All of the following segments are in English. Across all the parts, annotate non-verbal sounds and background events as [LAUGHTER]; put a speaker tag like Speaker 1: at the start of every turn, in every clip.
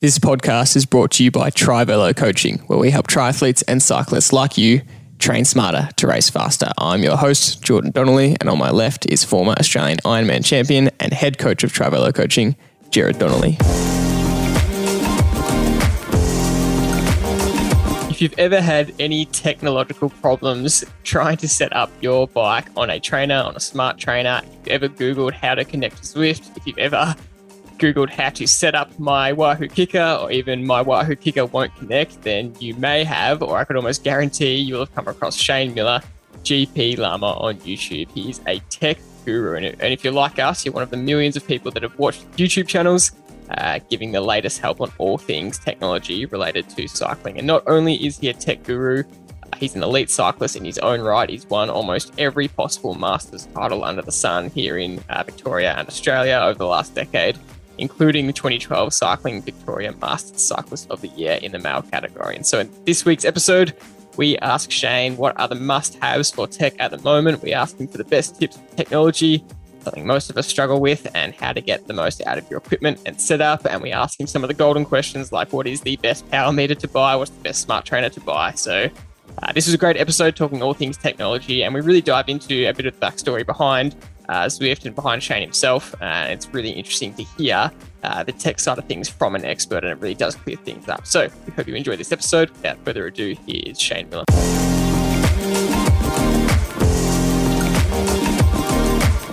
Speaker 1: This podcast is brought to you by Trivelo Coaching, where we help triathletes and cyclists like you train smarter to race faster. I'm your host, Jordan Donnelly, and on my left is former Australian Ironman champion and head coach of Trivelo Coaching, Jared Donnelly. If you've ever had any technological problems trying to set up your bike on a trainer, on a smart trainer, if you've ever Googled how to connect to Zwift, if you've ever Googled how to set up my Wahoo Kickr or even my Wahoo Kickr won't connect, then you may have, or I could almost guarantee you'll have come across Shane Miller, GPLama on YouTube. He's a tech guru. And if you're like us, you're one of the millions of people that have watched YouTube channels uh, giving the latest help on all things technology related to cycling. And not only is he a tech guru, uh, he's an elite cyclist in his own right. He's won almost every possible Masters title under the sun here in uh, Victoria and Australia over the last decade including the 2012 Cycling Victoria Masters Cyclist of the Year in the male category. And so in this week's episode, we ask Shane what are the must haves for tech at the moment. We ask him for the best tips for technology, something most of us struggle with, and how to get the most out of your equipment and setup. And we ask him some of the golden questions like what is the best power meter to buy? What's the best smart trainer to buy? So uh, this was a great episode talking all things technology, and we really dive into a bit of the backstory behind uh, Zwift and behind Shane himself. And it's really interesting to hear uh, the tech side of things from an expert, and it really does clear things up. So we hope you enjoy this episode. Without further ado, here is Shane Miller.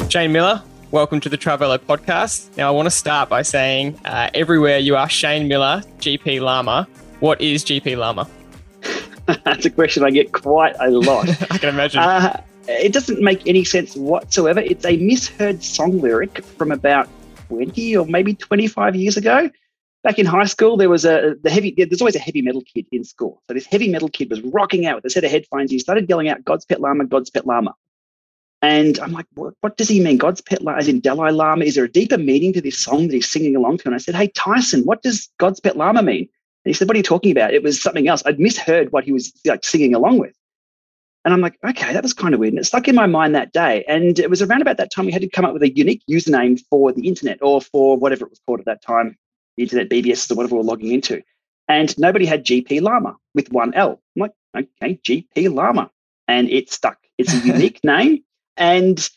Speaker 1: Shane Miller, welcome to the Trivelo podcast. Now, I want to start by saying uh, everywhere you are Shane Miller, GPLama. What is GPLama? [LAUGHS]
Speaker 2: That's a question I get quite a lot. [LAUGHS]
Speaker 1: I can imagine.
Speaker 2: Uh, it doesn't make any sense whatsoever. It's a misheard song lyric from about 20 or maybe 25 years ago. Back in high school, there was a the heavy. There's always a heavy metal kid in school. So this heavy metal kid was rocking out with a set of headphones. He started yelling out "God's pet llama, God's pet llama," and I'm like, "What? What does he mean? God's pet llama? As in Dalai Lama? Is there a deeper meaning to this song that he's singing along to?" And I said, "Hey Tyson, what does God's pet llama mean?" And he said, "What are you talking about? It was something else. I'd misheard what he was like singing along with." And I'm like, okay, that was kind of weird. And it stuck in my mind that day. And it was around about that time we had to come up with a unique username for the internet or for whatever it was called at that time, the internet BBS or whatever we're logging into. And nobody had GPLama with one L. I'm like, okay, GPLama. And it stuck. It's a [LAUGHS] unique name. And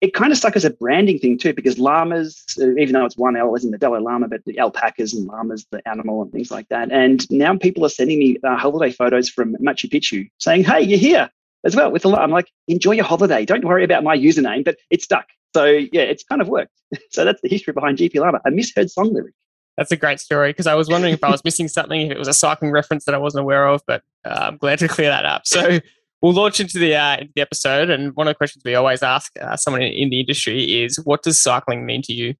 Speaker 2: it kind of stuck as a branding thing too, because llamas, uh, even though it's one L, isn't the Dalai Lama, but the alpacas and llamas, the animal and things like that. And now people are sending me uh, holiday photos from Machu Picchu saying, hey, you're here as well with a lot. I'm like, enjoy your holiday. Don't worry about my username, but it's stuck. So yeah, it's kind of worked. [LAUGHS] so that's the history behind GPLama, a misheard song lyric.
Speaker 1: That's a great story because I was wondering if I was [LAUGHS] missing something, if it was a cycling reference that I wasn't aware of, but uh, I'm glad to clear that up. So we'll launch into the, uh, into the episode. And one of the questions we always ask uh, someone in, the industry is what does cycling mean to you?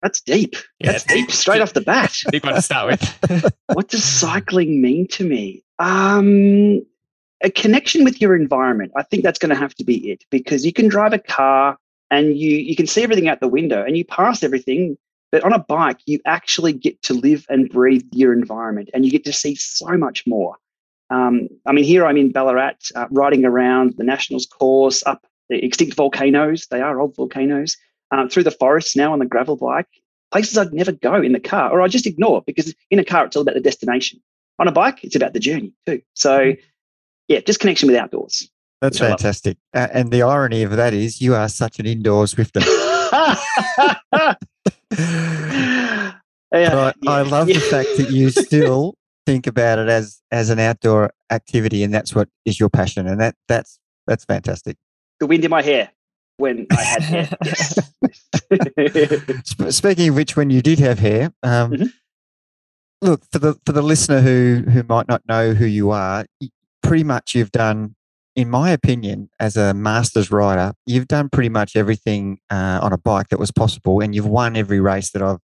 Speaker 2: That's deep. Yeah, That's deep straight off the bat.
Speaker 1: Big one to start with. [LAUGHS]
Speaker 2: what does cycling mean to me? Um, a connection with your environment. I think that's going to have to be it because you can drive a car and you you can see everything out the window and you pass everything. But on a bike, you actually get to live and breathe your environment and you get to see so much more. Um, I mean, here I'm in Ballarat, uh, riding around the Nationals course, up the extinct volcanoes. They are old volcanoes. Uh, through the forests now on the gravel bike, places I'd never go in the car, or I just ignore because in a car it's all about the destination. On a bike, it's about the journey too. So mm-hmm yeah, just connection with outdoors.
Speaker 3: That's fantastic. Uh, and the irony of that is you are such an indoor Zwifter. [LAUGHS] I, yeah, I, love yeah. the fact that you [LAUGHS] still think about it as as an outdoor activity and that's what is your passion and that that's that's fantastic
Speaker 2: the wind in my hair when i had hair [LAUGHS]
Speaker 3: yes. speaking of which when you did have hair um, mm-hmm. look for the for the listener who who might not know who you are pretty much you've done, in my opinion, as a masters rider, you've done pretty much everything uh, on a bike that was possible, and you've won every race that I've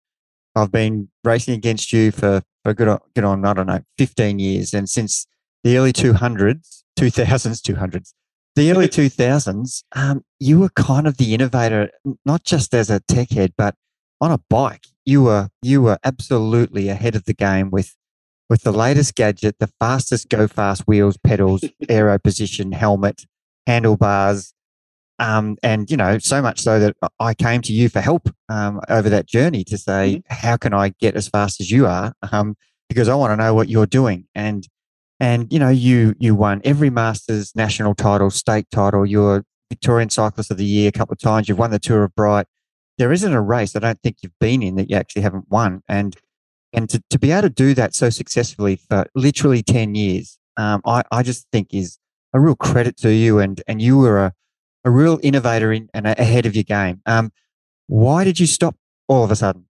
Speaker 3: I've been racing against you for for good on, good on I don't know fifteen years, and since the early two hundreds, two thousands, two hundreds, the early [LAUGHS] two thousands, um, you were kind of the innovator, not just as a tech head, but on a bike. You were you were absolutely ahead of the game with with the latest gadget, the fastest go fast wheels, pedals, [LAUGHS] aero position, helmet, handlebars, Um, and you know, so much so that I came to you for help um, over that journey to say, mm-hmm. how can I get as fast as you are? Um, because I want to know what you're doing. And and you know, you you won every Masters national title, state title. You're Victorian Cyclist of the Year a couple of times. You've won the Tour of Bright. There isn't a race I don't think you've been in that you actually haven't won. And and to, to be able to do that so successfully for literally 10 years, um, I, I just think is a real credit to you. And, and you were a, a real innovator in, and ahead of your game. Um, why did you stop all of a sudden?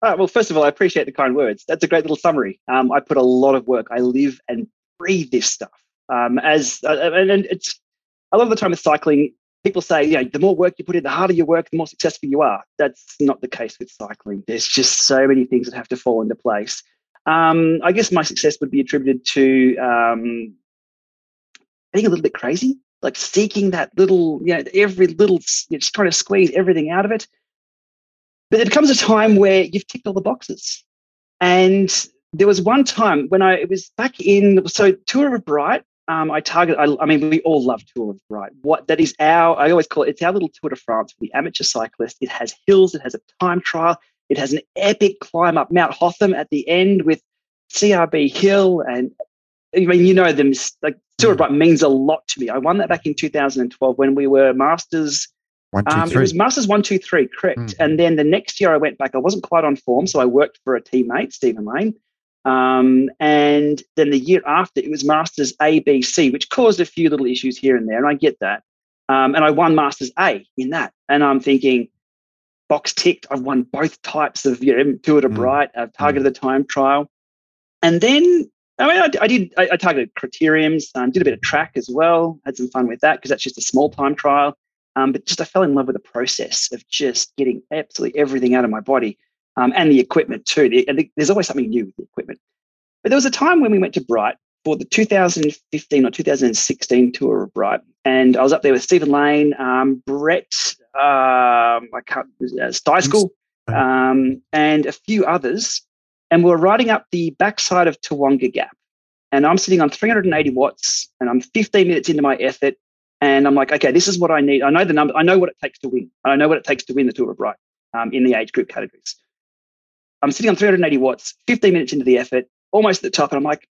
Speaker 2: Uh, well, first of all, I appreciate the kind words. That's a great little summary. Um, I put a lot of work. I live and breathe this stuff. Um, as uh, and, and it's a lot of the time with cycling, people say, you know, the more work you put in, the harder you work, the more successful you are. That's not the case with cycling. There's just so many things that have to fall into place. Um, I guess my success would be attributed to um, being a little bit crazy, like seeking that little, you know, every little, you know, just trying to squeeze everything out of it. But there comes a time where you've ticked all the boxes. And there was one time when I, it was back in, so Tour of Bright um, I target. I, I, mean, we all love Tour of Bright. What that is our. I always call it. It's our little Tour de France for the amateur cyclist. It has hills. It has a time trial. It has an epic climb up Mount Hotham at the end with CRB Hill, and I mean, you know them. Like Tour of mm. Bright means a lot to me. I won that back in 2012 when we were Masters.
Speaker 3: One, two, um,
Speaker 2: it was Masters one, two, three, correct. Mm. And then the next year I went back. I wasn't quite on form, so I worked for a teammate, Stephen Lane um, and then the year after, it was Masters ABC, which caused a few little issues here and there. And I get that. Um, and I won Masters A in that. And I'm thinking, box ticked. I've won both types of you know, Tour de mm. Bright. I've targeted mm. the time trial. And then, I mean, I, I did, I, I, targeted criteriums, um, did a bit of track as well, had some fun with that because that's just a small time trial. Um, but just I fell in love with the process of just getting absolutely everything out of my body um, and the equipment too. The, the, there's always something new with the equipment. But there was a time when we went to Bright for the 2015 or 2016 tour of Bright, and I was up there with Stephen Lane, um, Brett, um, I can't, uh, um, and a few others, and we were riding up the backside of Tawonga Gap. And I'm sitting on 380 watts, and I'm 15 minutes into my effort, and I'm like, okay, this is what I need. I know the number. I know what it takes to win. I know what it takes to win the Tour of Bright um, in the age group categories. I'm sitting on 380 watts, 15 minutes into the effort, almost at the top, and I'm like,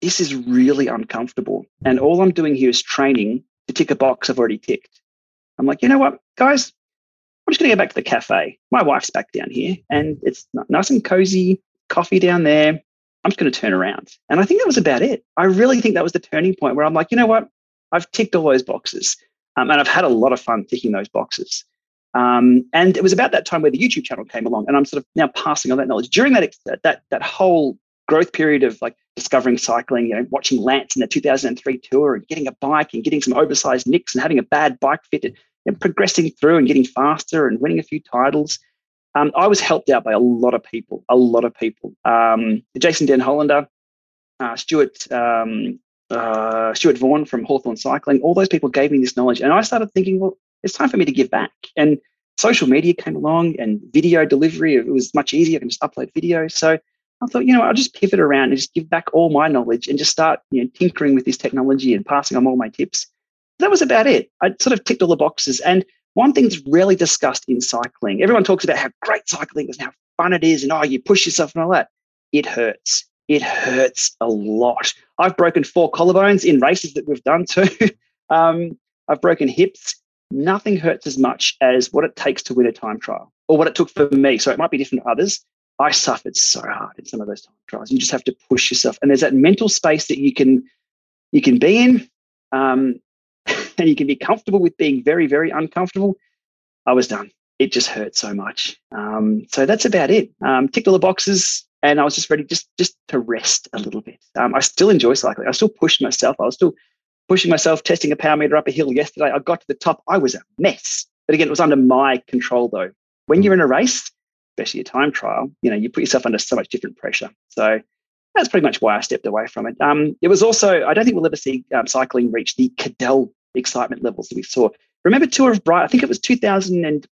Speaker 2: this is really uncomfortable. And all I'm doing here is training to tick a box I've already ticked. I'm like, you know what, guys? I'm just going to go back to the cafe. My wife's back down here, and it's nice and cozy, coffee down there. I'm just going to turn around. And I think that was about it. I really think that was the turning point where I'm like, you know what? I've ticked all those boxes. Um, and I've had a lot of fun ticking those boxes. Um, and it was about that time where the YouTube channel came along, and I'm sort of now passing on that knowledge. During that that that whole growth period of like discovering cycling, you know, watching Lance in the 2003 tour, and getting a bike and getting some oversized nicks and having a bad bike fitted, and progressing through and getting faster and winning a few titles. Um, I was helped out by a lot of people, a lot of people. Um, Jason Den Hollander, uh, Stuart um, uh, Stuart Vaughan from Hawthorn Cycling, all those people gave me this knowledge, and I started thinking, well, it's time for me to give back. And social media came along and video delivery, it was much easier. I can just upload video. So I thought, you know, I'll just pivot around and just give back all my knowledge and just start, you know, tinkering with this technology and passing on all my tips. That was about it. I sort of ticked all the boxes. And one thing that's rarely discussed in cycling, everyone talks about how great cycling is and how fun it is and oh, you push yourself and all that. It hurts. It hurts a lot. I've broken four collarbones in races that we've done too. [LAUGHS] um, I've broken hips nothing hurts as much as what it takes to win a time trial or what it took for me. So it might be different for others. I suffered so hard in some of those time trials. You just have to push yourself, and there's that mental space that you can you can be in, um, [LAUGHS] and you can be comfortable with being very very uncomfortable. I was done. It just hurt so much. Um, so that's about it. Um, ticked all the boxes, and I was just ready just just to rest a little bit. Um, I still enjoy cycling. I still pushed myself. I was still pushing myself, testing a power meter up a hill yesterday. I got to the top. I was a mess. But again, it was under my control though. When you're in a race, especially a time trial, you know, you put yourself under so much different pressure. So that's pretty much why I stepped away from it. Um, it was also, I don't think we'll ever see um, cycling reach the Cadel excitement levels that we saw. Remember Tour of Bright? I think it was 2000 and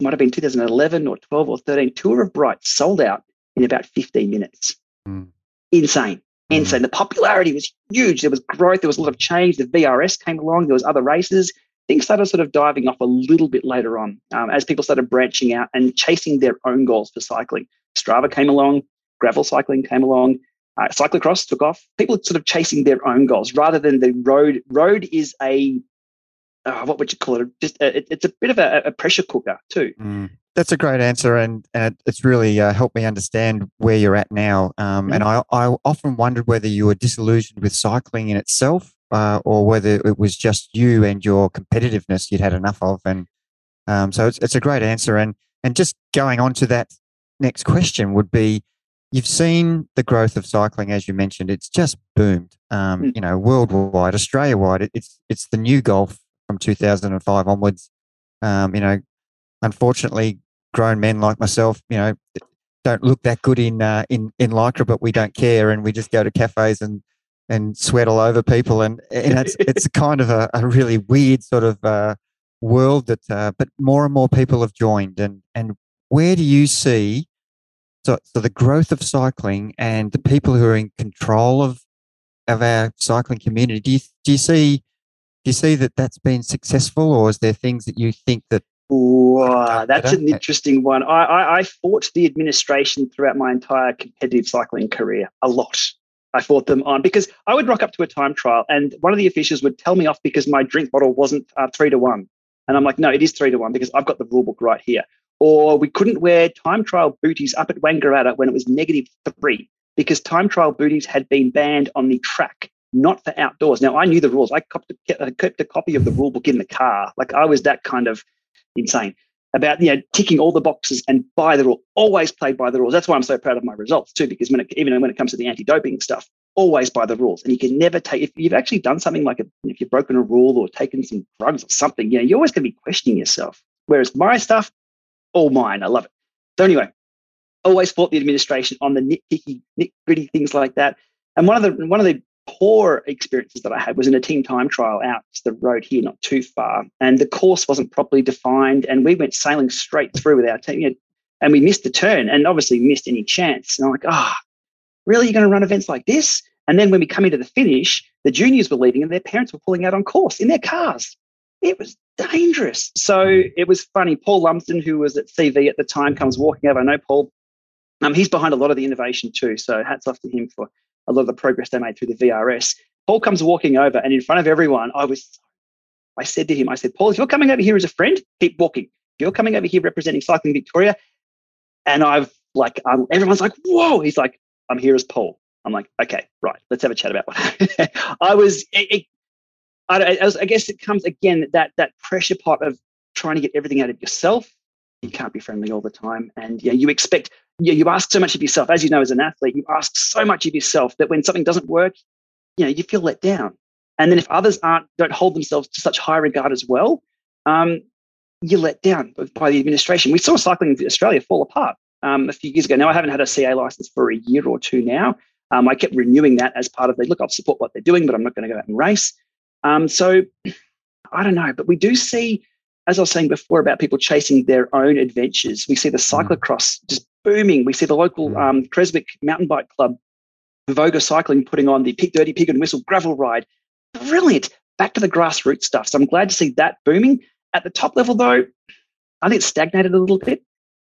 Speaker 2: might have been 2011 or 12 or 13. Tour of Bright sold out in about 15 minutes. Mm. Insane. And so mm. the popularity was huge. There was growth. There was a lot of change. The VRS came along. There was other races. things started sort of diving off a little bit later on um, as people started branching out and chasing their own goals for cycling. Strava came along, gravel cycling came along, uh, cyclocross took off. People sort of chasing their own goals rather than the road. Road is a uh, what would you call it? Just a, it, it's a bit of a, a pressure cooker too.
Speaker 3: Mm. That's a great answer, and, and it's really uh, helped me understand where you're at now. Um, mm-hmm. And I, I often wondered whether you were disillusioned with cycling in itself, uh, or whether it was just you and your competitiveness you'd had enough of. And um, so it's, it's a great answer. And and just going on to that next question would be, you've seen the growth of cycling, as you mentioned. It's just boomed. Um, mm. You know, worldwide, Australia wide. It, it's it's the new golf from 2005 onwards. Um, you know, unfortunately, grown men like myself, you know, don't look that good in uh, in in lycra, but we don't care, and we just go to cafes and and sweat all over people, and and it's [LAUGHS] it's kind of a, a really weird sort of uh, world that, uh, but more and more people have joined, and and where do you see so so the growth of cycling and the people who are in control of of our cycling community? Do you do you see do you see that that's been successful, or is there things that you think that
Speaker 2: Wow, that's an interesting one. I, I, I, fought the administration throughout my entire competitive cycling career a lot. I fought them on because I would rock up to a time trial and one of the officials would tell me off because my drink bottle wasn't uh, three to one. And I'm like, no, it is three to one because I've got the rule book right here. Or we couldn't wear time trial booties up at Wangaratta when it was negative three because time trial booties had been banned on the track, not for outdoors. Now, I knew the rules. I kept a, kept a copy of the rule book in the car. Like I was that kind of insane about you know ticking all the boxes and by the rule, always played by the rules. That's why I'm so proud of my results too, because when it, even when it comes to the anti-doping stuff, always by the rules. And you can never take if you've actually done something like a, if you've broken a rule or taken some drugs or something, you know, you're always going to be questioning yourself. Whereas my stuff, all mine, I love it. So anyway, always fought the administration on the nitpicky, nit gritty things like that. And one of the one of the poor experiences that I had was in a team time trial out to the road here, not too far, and the course wasn't properly defined, and we went sailing straight through with our team, and we missed the turn, and obviously missed any chance. And I'm like, ah, oh, really? You're going to run events like this? And then when we come into the finish, the juniors were leaving, and their parents were pulling out on course in their cars. It was dangerous. So it was funny. Paul Lumsden, who was at CV at the time, comes walking over. I know Paul. Um, he's behind a lot of the innovation too. So hats off to him for a lot of the progress they made through the VRS. Paul comes walking over, and in front of everyone, I was, I said to him, I said, Paul, if you're coming over here as a friend, keep walking. If you're coming over here representing Cycling Victoria, and I've like, um, everyone's like, whoa. He's like, I'm here as Paul. I'm like, okay, right. Let's have a chat about what [LAUGHS] I was. It, it, I, I, guess it comes again that that pressure pot of trying to get everything out of yourself. You can't be friendly all the time, and yeah, you expect you, you ask so much of yourself, as you know, as an athlete, you ask so much of yourself that when something doesn't work, you know, you feel let down. And then if others aren't, don't hold themselves to such high regard as well, um, you're let down by the administration. We saw cycling in Australia fall apart um, a few years ago. Now I haven't had a CA license for a year or two now. Um, I kept renewing that as part of the look. I'll support what they're doing, but I'm not going to go out and race. Um, so I don't know, but we do see, as I was saying before, about people chasing their own adventures. We see the mm. cyclocross just booming. We see the local mm. um, Creswick Mountain Bike Club, Voga Cycling, putting on the Pig Dirty Pig and Whistle gravel ride. Brilliant. Back to the grassroots stuff. So I'm glad to see that booming. At the top level, though, I think it's stagnated a little bit.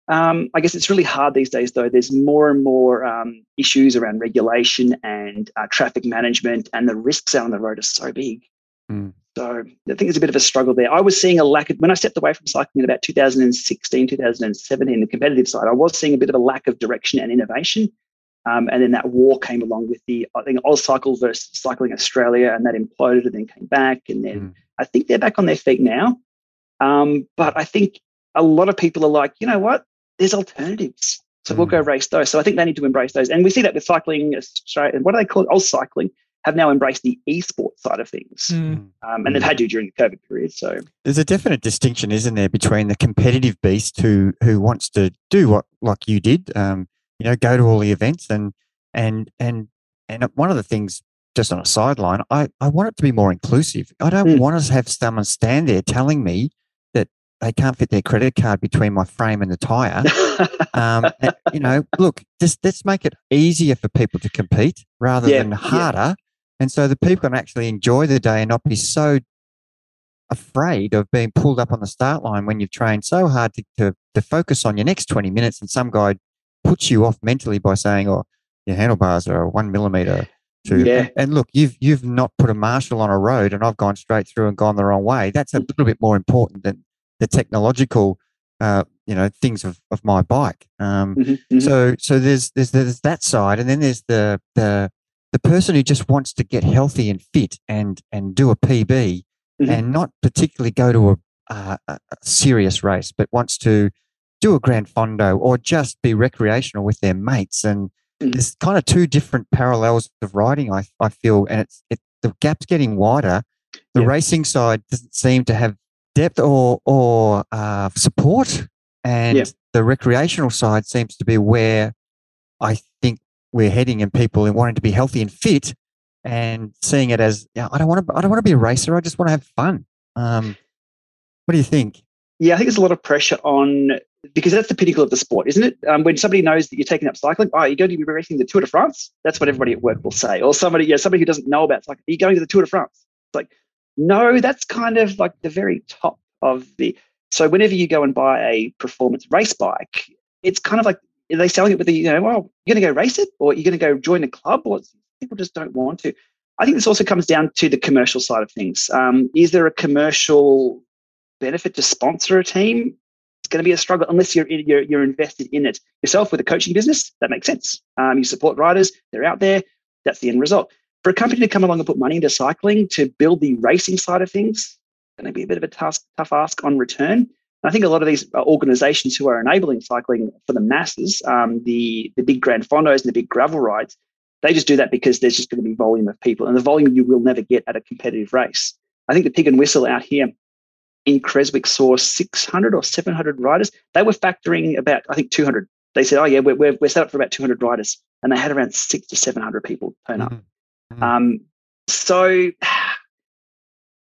Speaker 2: Um, I guess it's really hard these days, though. There's more and more um, issues around regulation and uh, traffic management, and the risks out on the road are so big. Mm. So I think there's a bit of a struggle there. I was seeing a lack of, when I stepped away from cycling in about 2016, 2017, the competitive side, I was seeing a bit of a lack of direction and innovation. Um, and then that war came along with the, I think, Oz Cycle versus Cycling Australia, and that imploded and then came back. And then mm. I think they're back on their feet now. Um, but I think a lot of people are like, you know what? There's alternatives. So mm. we'll go race those. So I think they need to embrace those. And we see that with Cycling Australia. And what do they call it? AusCycling have now embraced the esports side of things, mm. um, and they've had to during the COVID period. So
Speaker 3: there's a definite distinction, isn't there, between the competitive beast who who wants to do what like you did, um, you know, go to all the events and and and and one of the things just on a sideline, I, I want it to be more inclusive. I don't mm. want to have someone stand there telling me that they can't fit their credit card between my frame and the tire. [LAUGHS] um, and, you know, look, just let's make it easier for people to compete rather yeah, than harder. And so the people can actually enjoy the day and not be so afraid of being pulled up on the start line when you've trained so hard to, to, to focus on your next 20 minutes and some guy puts you off mentally by saying, oh, your handlebars are one millimeter to
Speaker 2: Yeah.
Speaker 3: and look you've you've not put a marshal on a road and i've gone straight through and gone the wrong way that's a little bit more important than the technological uh, you know things of, of my bike um,
Speaker 2: Mhm, mhm.
Speaker 3: so so there's, there's there's that side and then there's the the the person who just wants to get healthy and fit and and do a pb
Speaker 2: Mhm.
Speaker 3: and not particularly go to a, uh, a serious race but wants to do a grand fondo or just be recreational with their mates and
Speaker 2: Mhm.
Speaker 3: there's kind of two different parallels of riding I, I feel and it's it, the gap's getting wider the
Speaker 2: Yeah.
Speaker 3: racing side doesn't seem to have depth or or uh, support and
Speaker 2: Yeah.
Speaker 3: the recreational side seems to be where I think we're heading and people are wanting to be healthy and fit and seeing it as yeah I don't want to I don't want to be a racer I just want to have fun um, what do you think
Speaker 2: Yeah, I think there's a lot of pressure on because that's the pinnacle of the sport, isn't it? Um, when somebody knows that you're taking up cycling, oh, you're going to be racing the Tour de France. That's what everybody at work will say. Or somebody, yeah, somebody who doesn't know about cycling, are you going to the Tour de France? It's like, no, that's kind of like the very top of the. So whenever you go and buy a performance race bike, it's kind of like they selling it with the you know, well, you're going to go race it, or you're going to go join a club, or people just don't want to. I think this also comes down to the commercial side of things. Um, is there a commercial benefit to sponsor a team? It's going to be a struggle unless you're you're, you're invested in it yourself with a coaching business. That makes sense. Um, you support riders; they're out there. That's the end result. For a company to come along and put money into cycling to build the racing side of things, going to be a bit of a task, tough ask on return. I think a lot of these organisations who are enabling cycling for the masses, um, the the big grand fondos and the big gravel rides, they just do that because there's just going to be volume of people, and the volume you will never get at a competitive race. I think the pig and whistle out here in Creswick saw 600 or 700 riders. They were factoring about, I think, 200. They said, oh, yeah, we're, we're, we're set up for about 200 riders. And they had around six to 700 people turn up.
Speaker 3: Mhm. Mhm.
Speaker 2: Um, so,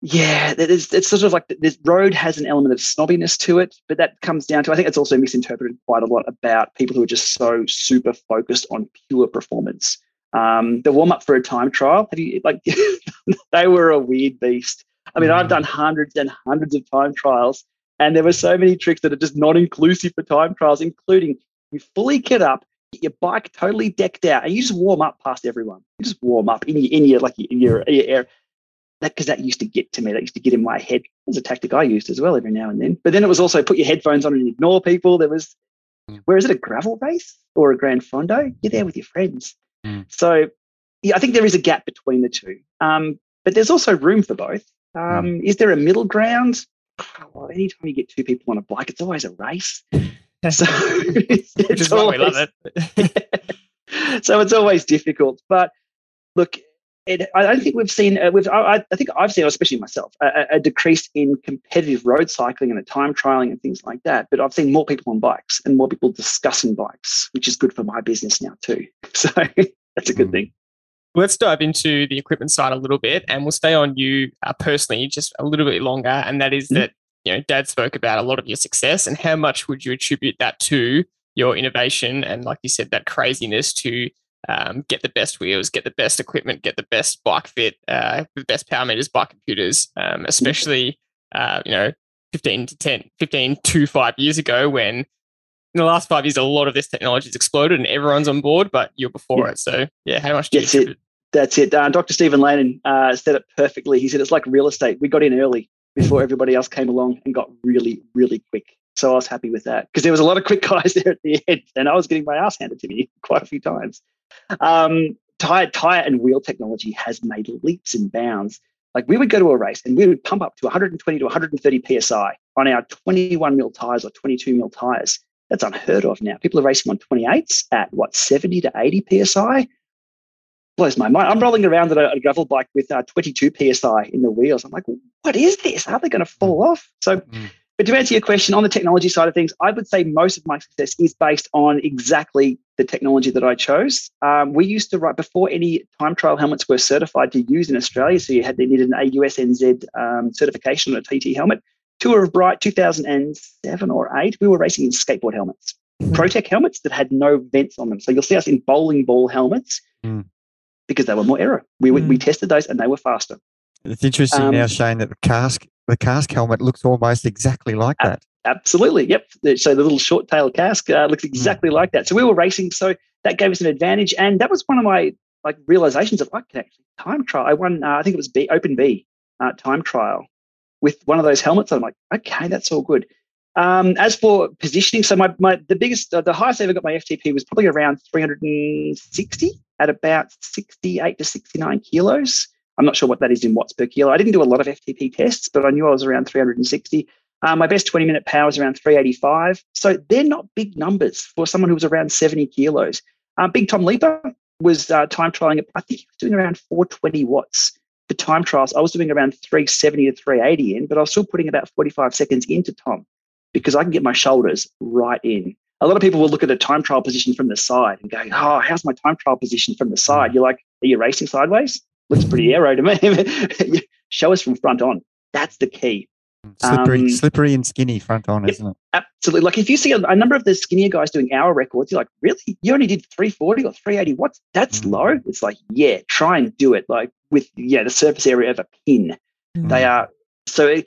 Speaker 2: yeah, it's sort of like this road has an element of snobbiness to it, but that comes down to, I think it's also misinterpreted quite a lot about people who are just so super focused on pure performance. Um, the warm up for a time trial, have you like, [LAUGHS] they were a weird beast. I mean, I've
Speaker 3: Mm.
Speaker 2: done hundreds and hundreds of time trials, and there were so many tricks that are just not inclusive for time trials, including you fully kit up, get your bike totally decked out, and you just warm up past everyone. You just warm up in your in your like in your, in your air. That because that used to get to me. That used to get in my head. It was a tactic I used as well every now and then. But then it was also put your headphones on and ignore people. There was,
Speaker 3: Mm.
Speaker 2: where is it a gravel race or a grand fondo? You're there with your friends.
Speaker 3: Mm.
Speaker 2: So yeah, I think there is a gap between the two. Um, but there's also room for both. Um, Is there a middle ground? Well, anytime you get two people on a bike, it's always a race. [LAUGHS] So it's,
Speaker 1: is why we love it. [LAUGHS]
Speaker 2: so it's always difficult. But look, it, I don't think we've seen. Uh, we've. I, I think I've seen, especially myself, a, a- decrease in competitive road cycling and the time trialing and things like that. But I've seen more people on bikes and more people discussing bikes, which is good for my business now too. [LAUGHS] So that's a good
Speaker 3: Mm.
Speaker 2: thing.
Speaker 1: Let's dive into the equipment side a little bit, and we'll stay on you uh, personally just a little bit longer. And that is
Speaker 2: Mhm.
Speaker 1: that you know, Dad spoke about a lot of your success, and how much would you attribute that to your innovation and, like you said, that craziness to um, get the best wheels, get the best equipment, get the best bike fit, uh, the best power meters, bike computers, um, especially uh, you know, 15 to 10, 15 to five years ago when in the last five years, a lot of this technology has exploded and everyone's on board, but you're before
Speaker 2: Yeah.
Speaker 1: it. So, yeah, how much do you
Speaker 2: That's it. That's it. Uh, Dr. Stephen Lannon uh, said it perfectly. He said it's like real estate. We got in early before everybody else came along and got really, really quick. So I was happy with that because there was a lot of quick [LAUGHS] guys there at the end, and I was getting my ass handed to me quite a few times. Um, tire, tire and wheel technology has made leaps and bounds. Like we would go to a race and we would pump up to 120 to 130 psi on our 21 mil tires or 22 mil tires. That's unheard of now. People are racing on 28s at what 70 to 80 psi blows my mind. I'm rolling around on a, gravel bike with uh, 22 psi in the wheels. I'm like, what is this? Are they going to fall off? So,
Speaker 3: Mm.
Speaker 2: But to answer your question on the technology side of things, I would say most of my success is based on exactly the technology that I chose. Um, we used to write before any time trial helmets were certified to use in Australia. So you had they needed an AUSNZ um, certification on a TT helmet. Tour of Bright 2007 or 8, we were racing in skateboard helmets.
Speaker 3: Mhm.
Speaker 2: Protec helmets that had no vents on them. So you'll see us in bowling ball helmets
Speaker 3: Mm.
Speaker 2: because they were more aero. We, we- we
Speaker 3: Mm.
Speaker 2: tested those and they were faster.
Speaker 3: It's interesting
Speaker 2: Um,
Speaker 3: now, Shane, that the Kask the Kask helmet looks almost exactly like that.
Speaker 2: Absolutely. Yep. So the little short tail Kask uh, looks hmm. exactly mm. like that. So we were racing. So that gave us an advantage. And that was one of my like realizations of I can actually time trial. I won, uh, I think it was B, Open B uh, time trial with one of those helmets. I'm like, okay, that's all good. Um, as for positioning, so my, my the biggest, uh, the highest I ever got my FTP was probably around 360 at about 68 to 69 kilos. I'm not sure what that is in watts per kilo. I didn't do a lot of FTP tests, but I knew I was around 360. Uh, my best 20 minute power was around 385. So they're not big numbers for someone who was around 70 kilos. Um, big Tom Leaper was uh, time trialing, I think he was doing around 420 watts for time trials. I was doing around 370 to 380 in, but I was still putting about 45 seconds into Tom because I can get my shoulders right in. A lot of people will look at a time trial position from the side and go, Oh, how's my time trial position from the side? You're like, Are you racing sideways? Looks pretty aero to me. [LAUGHS] Show us from front on. That's the key.
Speaker 3: Slippery, um, slippery and skinny front on, isn't it?
Speaker 2: Absolutely. Like if you see a, a, number of the skinnier guys doing hour records, you're like, really? You only did 340 or 380 watts? That's mm. low. It's like, yeah, try and do it like with yeah the surface area of a pin. Mm. They are so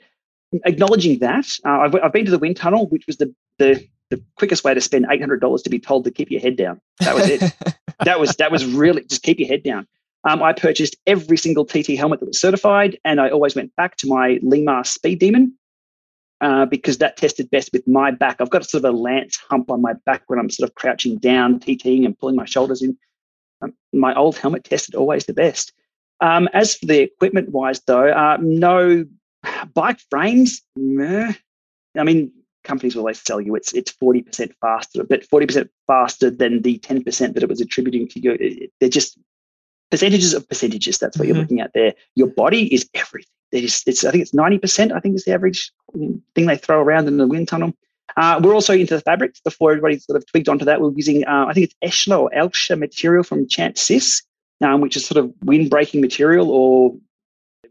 Speaker 2: acknowledging that. Uh, I've, I've been to the wind tunnel, which was the the the quickest way to spend eight hundred dollars to be told to keep your head down. That was it. [LAUGHS] that was that was really just keep your head down. Um, I purchased every single TT helmet that was certified, and I always went back to my Lima Speed Demon uh, because that tested best with my back. I've got sort of a lance hump on my back when I'm sort of crouching down, TTing, and pulling my shoulders in. Um, my old helmet tested always the best. Um, as for the equipment wise, though, uh, no [SIGHS] bike frames. Meh. I mean, companies will always tell you it's it's 40% faster, but 40% faster than the 10% that it was attributing to you. They're just percentages of percentages. That's what mm-hmm. you're looking at there. Your body is everything. It's, it's, I think it's 90%, I think is the average thing they throw around in the wind tunnel. Uh, we're also into the fabrics before everybody sort of twigged onto that. We're using, uh, I think it's Eshla or Elsha material from Chant Sis, um, which is sort of wind breaking material or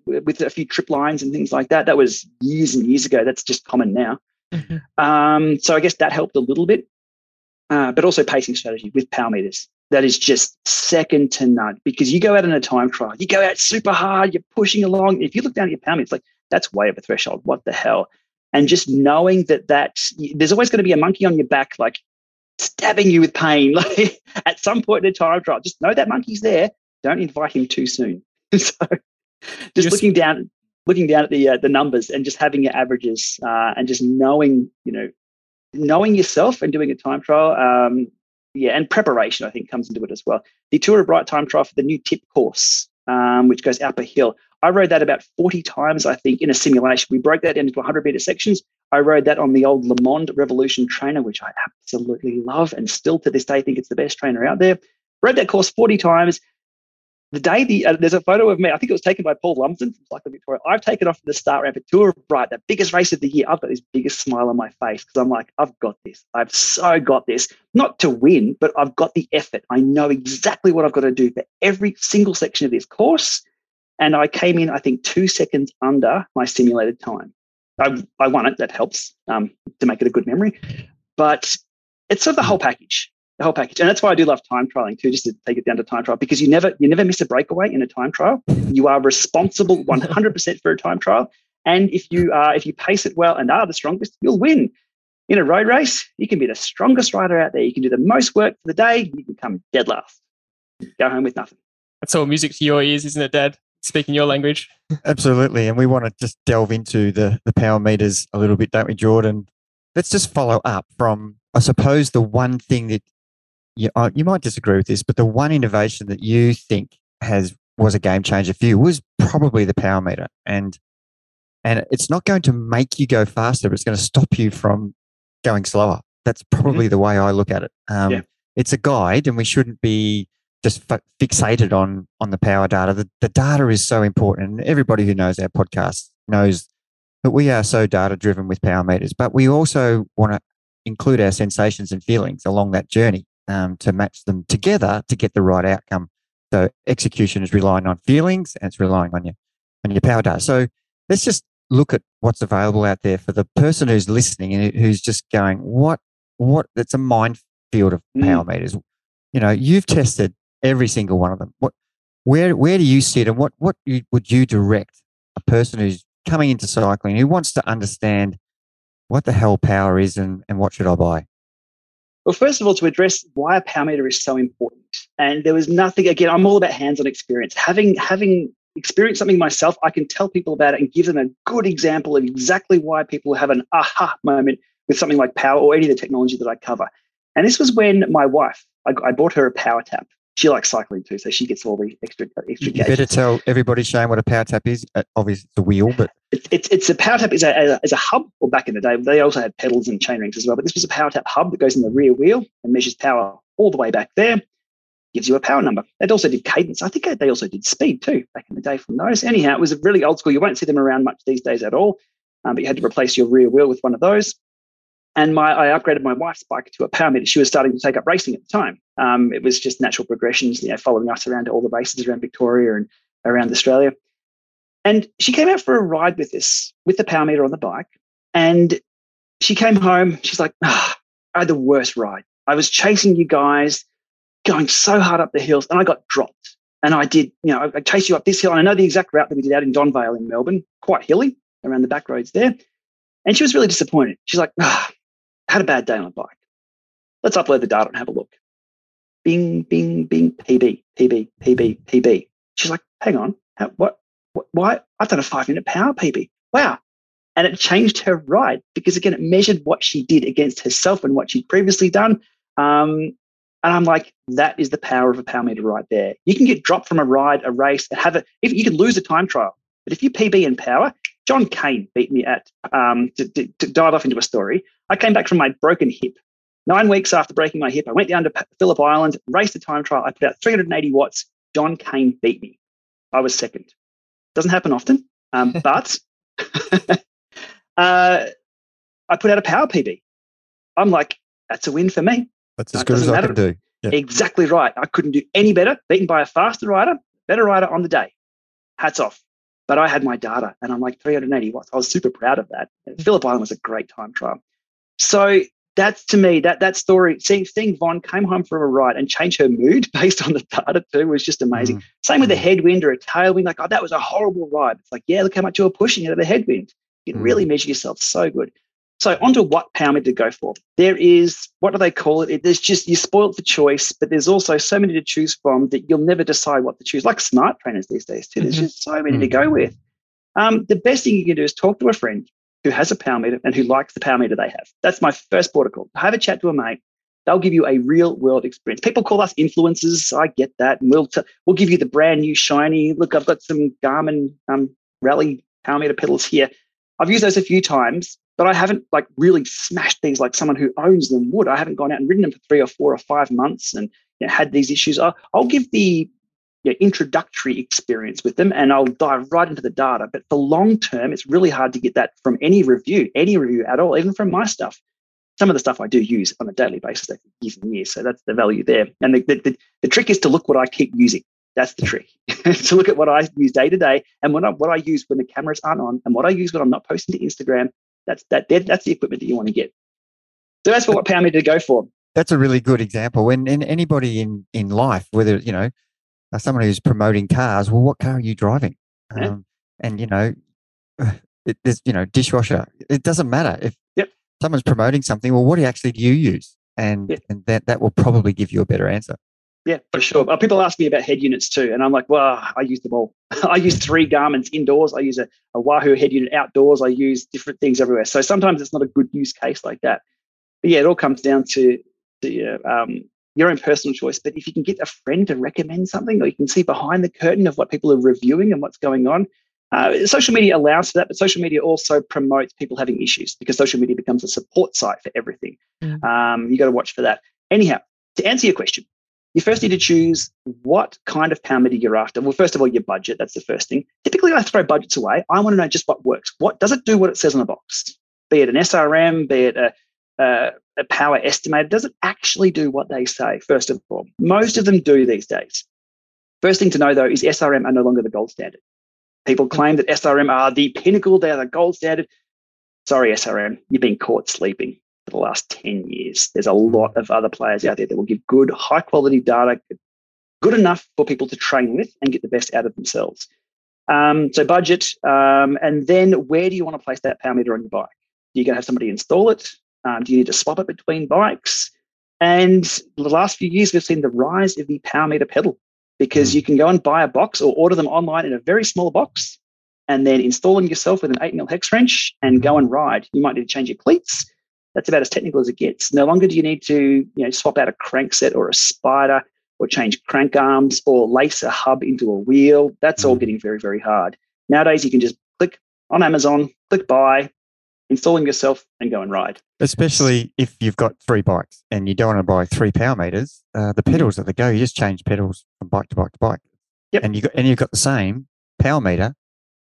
Speaker 2: with a few trip lines and things like that. That was years and years ago. That's just common now. Mm-hmm. Um, so I guess that helped a little bit, uh, but also pacing strategy with power meters that is just second to none because you go out in a time trial, you go out super hard, you're pushing along. If you look down at your pound, it's like, that's way over threshold. What the hell? And just knowing that that there's always going to be a monkey on your back, like stabbing you with pain. [LAUGHS] Like at some point in a time trial, just know that monkey's there. Don't invite him too soon. [LAUGHS] so just looking down, looking down at the uh, the numbers and just having your averages uh, and just knowing, you know, knowing yourself and doing a time trial. Um, yeah, and preparation I think comes into it as well. The Tour of Bright time trial for the new tip course, um, which goes up a hill. I rode that about 40 times, I think, in a simulation. We broke that into 100 meter sections. I rode that on the old LeMond Revolution trainer, which I absolutely love and still to this day think it's the best trainer out there. Rode that course 40 times the day the uh, there's a photo of me. I think it was taken by Paul Lumsden from Cycling Victoria. I've taken off the start ramp at Tour of Bright, the biggest race of the year. I've got this biggest smile on my face because I'm like, I've got this. I've so got this. Not to win, but I've got the effort. I know exactly what I've got to do for every single section of this course. And I came in, I think, two seconds under my simulated time. I, I won it. That helps um, to make it a good memory. But it's sort of the whole package the whole package. And that's why I do love time trialing too, just to take it down to time trial, because you never you never miss a breakaway in a time trial. You are responsible [LAUGHS] 100% for a time trial. And if you uh, if you pace it well and are the strongest, you'll win. In a road race, you can be the strongest rider out there. You can do the most work for the day. You can come dead last. Go home with nothing.
Speaker 1: That's all music to your ears, isn't it, Dad? Speaking your language. [LAUGHS]
Speaker 3: Absolutely. And we want to just delve into the, the power meters a little bit, don't we, Jordan? Let's just follow up from, I suppose, the one thing that you, uh, you might disagree with this, but the one innovation that you think has was a game changer for you was probably the power meter, and and it's not going to make you go faster, but it's going to stop you from going slower. That's probably mm-hmm. the way I look at it. Um, yeah. It's a guide, and we shouldn't be just fixated on on the power data. The, the data is so important, and everybody who knows our podcast knows that we are so data driven with power meters. But we also want to include our sensations and feelings along that journey um, to match them together to get the right outcome. So execution is relying on feelings and it's relying on your on your power data. So let's just look at what's available out there for the person who's listening and who's just going, what what it's a minefield of mm. power meters. You know, you've tested every single one of them. What where where do you sit and what what you, would you direct a person who's coming into cycling who wants to understand what the hell power is and, and what should I buy?
Speaker 2: Well, first of all, to address why a power meter is so important. And there was nothing, again, I'm all about hands on experience. Having, having experienced something myself, I can tell people about it and give them a good example of exactly why people have an aha moment with something like power or any of the technology that I cover. And this was when my wife, I, I bought her a PowerTap she likes cycling too, so she gets all the extra extra.
Speaker 3: You better tell everybody, Shane, what a PowerTap is. Uh, obviously, it's a wheel, but
Speaker 2: it's it's, it's a PowerTap is a, is a hub. Or back in the day, they also had pedals and chain rings as well. But this was a PowerTap hub that goes in the rear wheel and measures power all the way back there. Gives you a power number. It also did cadence. I think they also did speed too back in the day from those. Anyhow, it was a really old school. You won't see them around much these days at all. Um, but you had to replace your rear wheel with one of those. And my, I upgraded my wife's bike to a power meter. She was starting to take up racing at the time. Um, it was just natural progressions, you know, following us around to all the races around Victoria and around Australia. And she came out for a ride with this, with the power meter on the bike. And she came home. She's like, oh, I had the worst ride. I was chasing you guys, going so hard up the hills, and I got dropped. And I did, you know, I chased you up this hill. And I know the exact route that we did out in Donvale in Melbourne, quite hilly around the back roads there. And she was really disappointed. She's like, oh, had a bad day on a bike. Let's upload the data and have a look. Bing, bing, bing, PB, PB, PB, PB. She's like, hang on, what, what, why? I've done a five minute power PB. Wow. And it changed her ride because, again, it measured what she did against herself and what she'd previously done. Um, and I'm like, that is the power of a power meter right there. You can get dropped from a ride, a race, and have it. If you can lose a time trial, but if you PB in power, John Kane beat me at um, to, to, to dive off into a story. I came back from my broken hip. Nine weeks after breaking my hip, I went down to Phillip Island, raced a time trial. I put out 380 watts. John Kane beat me. I was second. Doesn't happen often, um, [LAUGHS] but [LAUGHS] uh, I put out a power PB. I'm like, that's a win for me.
Speaker 3: That's as good as I can do.
Speaker 2: Yeah. Exactly right. I couldn't do any better. Beaten by a faster rider, better rider on the day. Hats off. But I had my data and I'm like 380 watts. I was super proud of that. Phillip Island was a great time trial. So that's to me, that that story, seeing, seeing Vaughn came home from a ride and change her mood [LAUGHS] based on the data too was just amazing. Mm. Same with a headwind or a tailwind, like, oh, that was a horrible ride. It's like, yeah, look how much you were pushing out of the headwind. You can mm. really measure yourself so good. So onto what power meter to go for. There is what do they call it? There's just you spoiled for choice, but there's also so many to choose from that you'll never decide what to choose. Like smart trainers these days too. There's mm-hmm. just so many mm-hmm. to go with. Um, the best thing you can do is talk to a friend who has a power meter and who likes the power meter they have. That's my first protocol. Have a chat to a mate. They'll give you a real world experience. People call us influencers. I get that. And we'll, t- we'll give you the brand new shiny. Look, I've got some Garmin um, Rally power meter pedals here. I've used those a few times but I haven't like really smashed these like someone who owns them would. I haven't gone out and ridden them for three or four or five months and you know, had these issues. I'll, I'll give the you know, introductory experience with them and I'll dive right into the data. But for long term, it's really hard to get that from any review, any review at all, even from my stuff. Some of the stuff I do use on a daily basis, like years and years. So that's the value there. And the, the, the trick is to look what I keep using. That's the trick. [LAUGHS] to look at what I use day to day and what I, what I use when the cameras aren't on and what I use when I'm not posting to Instagram that's that that's the equipment that you want to get. So that's what power meter to go for.
Speaker 3: That's a really good example. When in anybody in in life, whether you know someone who's promoting cars, well, what car are you driving? Yeah. Um, and you know, [SIGHS] it, there's you know dishwasher. It doesn't matter if
Speaker 2: yep.
Speaker 3: someone's promoting something. Well, what actually do you use? And yep. and that that will probably give you a better answer.
Speaker 2: Yeah, for sure. Uh, people ask me about head units too, and I'm like, well, I use them all. [LAUGHS] I use three Garmin's indoors. I use a, a Wahoo head unit outdoors. I use different things everywhere. So sometimes it's not a good use case like that. But yeah, it all comes down to, to um, your own personal choice. But if you can get a friend to recommend something, or you can see behind the curtain of what people are reviewing and what's going on, uh, social media allows for that, but social media also promotes people having issues because social media becomes a support site for everything. Mm. Um, you got to watch for that. Anyhow, to answer your question, you first need to choose what kind of power meter you're after. Well, first of all, your budget. That's the first thing. Typically, I throw budgets away. I want to know just what works. What does it do? What it says on the box? Be it an SRM, be it a, a, a power estimator. Does it actually do what they say? First of all, most of them do these days. First thing to know though is SRM are no longer the gold standard. People claim that SRM are the pinnacle. They're the gold standard. Sorry, SRM, you've been caught sleeping for the last 10 years. There's a lot of other players out there that will give good, high quality data, good enough for people to train with and get the best out of themselves. Um, so budget, um, and then where do you want to place that power meter on your bike? Do you going to have somebody install it? Um, do you need to swap it between bikes? And the last few years, we've seen the rise of the power meter pedal because hmm. you can go and buy a box or order them online in a very small box and then install them yourself with an 8 mil hex wrench and hmm. go and ride. You might need to change your cleats. That's about as technical as it gets. No longer do you need to you know, swap out a crankset or a spider or change crank arms or lace a hub into a wheel. That's all hmm. getting very, very hard. Nowadays, you can just click on Amazon, click buy, install them yourself, and go and ride.
Speaker 3: Especially if you've got three bikes and you don't want to buy three power meters, uh, the pedals at the go, you just change pedals from bike to bike to bike.
Speaker 2: Yep.
Speaker 3: And you got and you've got the same power meter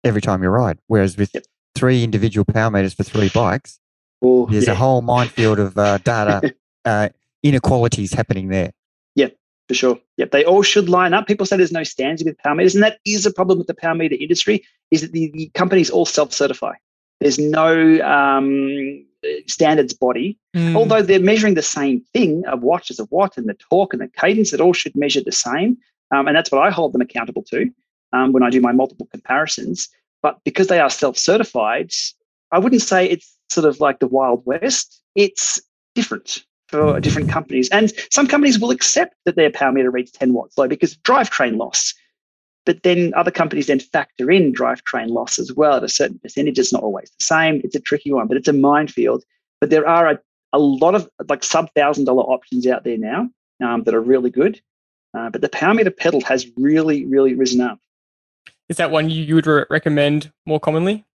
Speaker 3: every time you ride. Whereas with
Speaker 2: Yep.
Speaker 3: three individual power meters for three bikes, there's
Speaker 2: yeah,
Speaker 3: a whole minefield of uh, data [LAUGHS] uh, inequalities happening there.
Speaker 2: Yeah, for sure. Yep, they all should line up. People say there's no standard with power meters, and that is a problem with the power meter industry. Is that the, the companies all self-certify? There's no um, standards body.
Speaker 1: Mm.
Speaker 2: although they're measuring the same thing a watch is a watt and the torque and the cadence it all should measure the same. Um, and that's what i hold them accountable to um, when i do my multiple comparisons. But because they are self-certified i wouldn't say it's sort of like the wild west. It's different for different companies. And some companies will accept that their power meter reads 10 watts low because drivetrain loss but then other companies then factor in drivetrain loss as well at a certain percentage it's not always the same it's a tricky one but it's a minefield but there are a, a lot of like sub thousand dollar options out there now um, that are really good. Uh, but the power meter pedal has really, really risen up.
Speaker 1: Is that one you, you would re- recommend more commonly?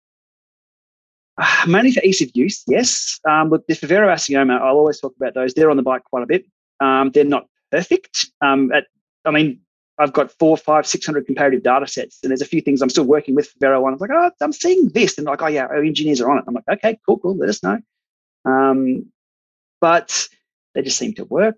Speaker 2: Uh, mainly for ease of use, yes. Um, look, the Favero Assioma, I'll always talk about those. They're on the bike quite a bit. Um, they're not perfect. Um, at, I mean, I've got four, five, six hundred comparative data sets, and there's a few things I'm still working with Favero on. I'm like, oh, I'm seeing this, and like, oh yeah, our engineers are on it. I'm like, okay, cool, cool. Let us know. Um, but they just seem to work.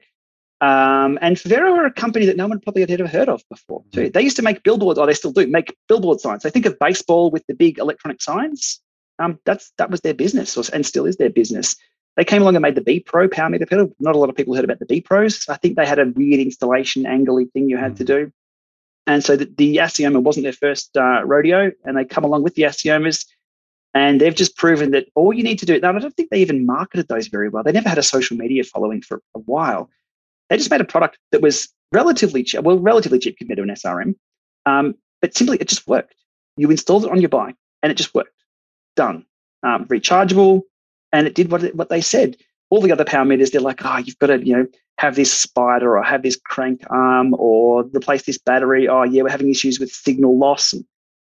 Speaker 2: Um, and Favero are a company that no one probably had ever heard of before. Too. They used to make billboards, or they still do make billboard signs. They think of baseball with the big electronic signs. Um, that's that was their business, or, and still is their business. They came along and made the B Pro power meter pedal. Not a lot of people heard about the B Pros. I think they had a weird installation angly thing you had to do. And so the, the Assioma wasn't their first uh, rodeo, and they come along with the Assiomas, and they've just proven that all you need to do. Now, I don't think they even marketed those very well. They never had a social media following for a while. They just made a product that was relatively cheap, well, relatively cheap compared to an SRM, um, but simply it just worked. You installed it on your bike, and it just worked. Done. Um, rechargeable, and it did what it, what they said. All the other power meters, they're like, oh, you've got to, you know, have this spider or have this crank arm or replace this battery. Oh, yeah, we're having issues with signal loss. And